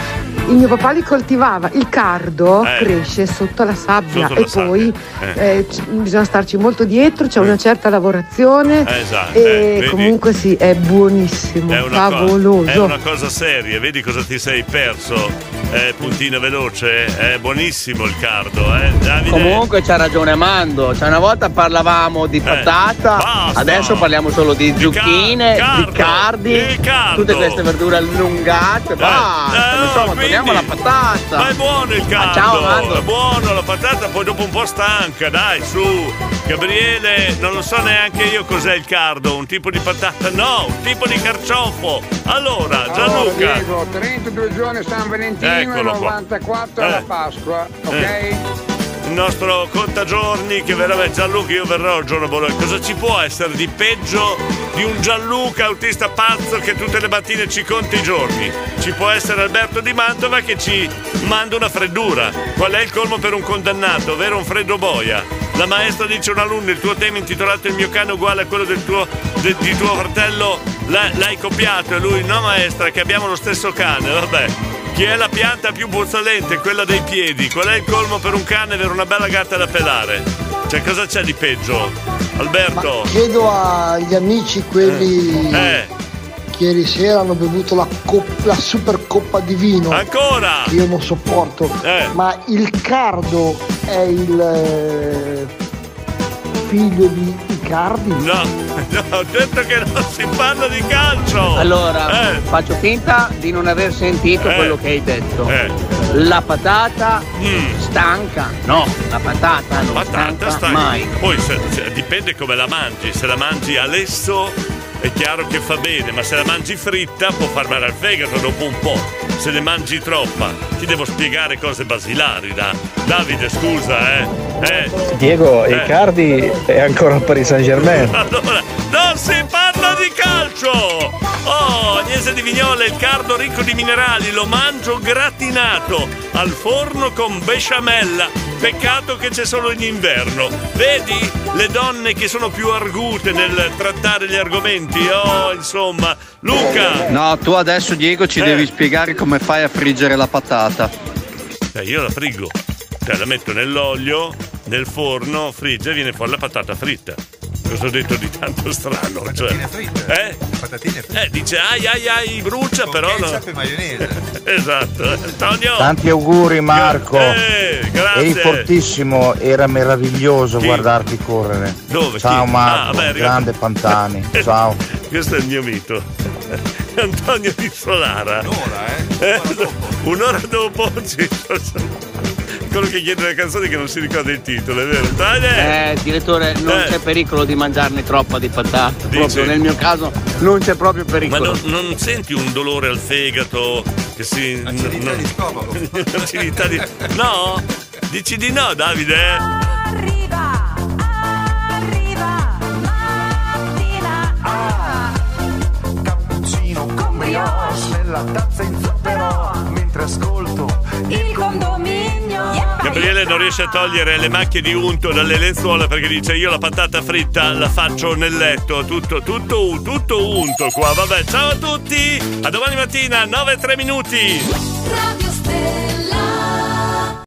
il mio papà li coltivava. Il cardo Eh. cresce sotto la sabbia Sotto la e poi sabbia, eh. eh, c- bisogna starci molto dietro, c'è una certa lavorazione Eh, esatto, e eh, comunque sì, è buonissimo, È favoloso. è una cosa seria, vedi cosa ti sei perso? Puntina veloce, è buonissimo il cardo, eh? Davide. Comunque c'ha ragione Mando, cioè una volta parlavamo di patata, basta. adesso parliamo solo di zucchine, cardo, di cardi, il cardo. tutte queste verdure allungate, basta, eh, insomma quindi- torniamo alla patata. Ma è buono il cardo, ciao, Mando. è buono la patata, poi dopo un po' stanca, dai, su. Gabriele, non lo so neanche io cos'è il cardo, un tipo di patata? No, un tipo di carciofo. Allora, Gianluca. Diego, 32 giorni San Valentino Eccolo e qua. 94 Eh. la Pasqua, ok? Il nostro contagiorni che veramente Gianluca io verrò il giorno Bologna. Cosa ci può essere di peggio di un Gianluca autista pazzo che tutte le mattine ci conta i giorni? Ci può essere Alberto di Mantova che ci manda una freddura. Qual è il colmo per un condannato? Ovvero un freddo boia. La maestra dice a un alunno il tuo tema intitolato Il mio cane uguale a quello del tuo, de- di tuo fratello l'ha- l'hai copiato e lui no maestra che abbiamo lo stesso cane vabbè chi è la pianta più puzzolente? Quella dei piedi. Qual è il colmo per un cane avere una bella gatta da pelare? Cioè, cosa c'è di peggio? Alberto? Chiedo agli amici quelli Eh, che ieri sera hanno bevuto la, cop- la super coppa di vino. Ancora? Io non sopporto. Eh. Ma il cardo è il eh, figlio di Icardi? no, no, ho detto che non si parla di calcio. Allora, Eh. faccio finta di non aver sentito Eh. quello che hai detto. Eh. La patata Mm. stanca? No, la patata non Patata stanca sta mai. Poi se- se- dipende come la mangi. Se la mangi a lesso è chiaro che fa bene, ma se la mangi fritta può far male al fegato dopo un po'. Se ne mangi troppa, ti devo spiegare cose basilari, da. Davide, scusa, eh. Eh. Diego, Eh. Icardi è ancora al Paris Saint Germain. <laughs> Allora, non si parla di calcio! Oh, Agnese di Vignola, il cardo ricco di minerali, lo mangio gratinato al forno con besciamella. Peccato che c'è solo in inverno. Vedi le donne che sono più argute nel trattare gli argomenti? Oh, insomma, Luca! No, tu adesso Diego ci Eh. devi spiegare come fai a friggere la patata. Eh, io la friggo. Cioè, la metto nell'olio, nel forno, frigge e viene fuori la patata fritta. Cosa ho detto di tanto strano? Cioè, eh? Patatine fritte. Eh, dice ai ai ai, brucia, però no. ketchup e maionese. <laughs> esatto. Antonio. Tanti auguri Marco. Eh, grazie. Eri fortissimo, era meraviglioso Chi? guardarti correre. Dove? Ciao Chi? Marco, Ah, beh, grande Pantani. <laughs> Ciao. Questo è il mio mito. <laughs> Antonio di Solara. Un'ora, eh? Un'ora dopo. ci- Quello che chiede le canzoni che non si ricorda il titolo, è vero? Dai, Eh, direttore, non Eh. c'è pericolo di mangiarne troppa di patata. Dici? Proprio nel mio caso non c'è proprio Ma pericolo. non, non senti un dolore al fegato che si. Acidità di stomaco. <laughs> Acidità di. No? Dici di no, Davide? Arriva, arriva, mattina. Ah. Cappuccino con brioche nella tazza in zucchero mentre ascolto il condominio. Gabriele non riesce a togliere le macchie di unto dalle lenzuola perché dice io la patata fritta la faccio nel letto, tutto, tutto, tutto unto qua. Vabbè, ciao a tutti, a domani mattina, 9 3 minuti. Radio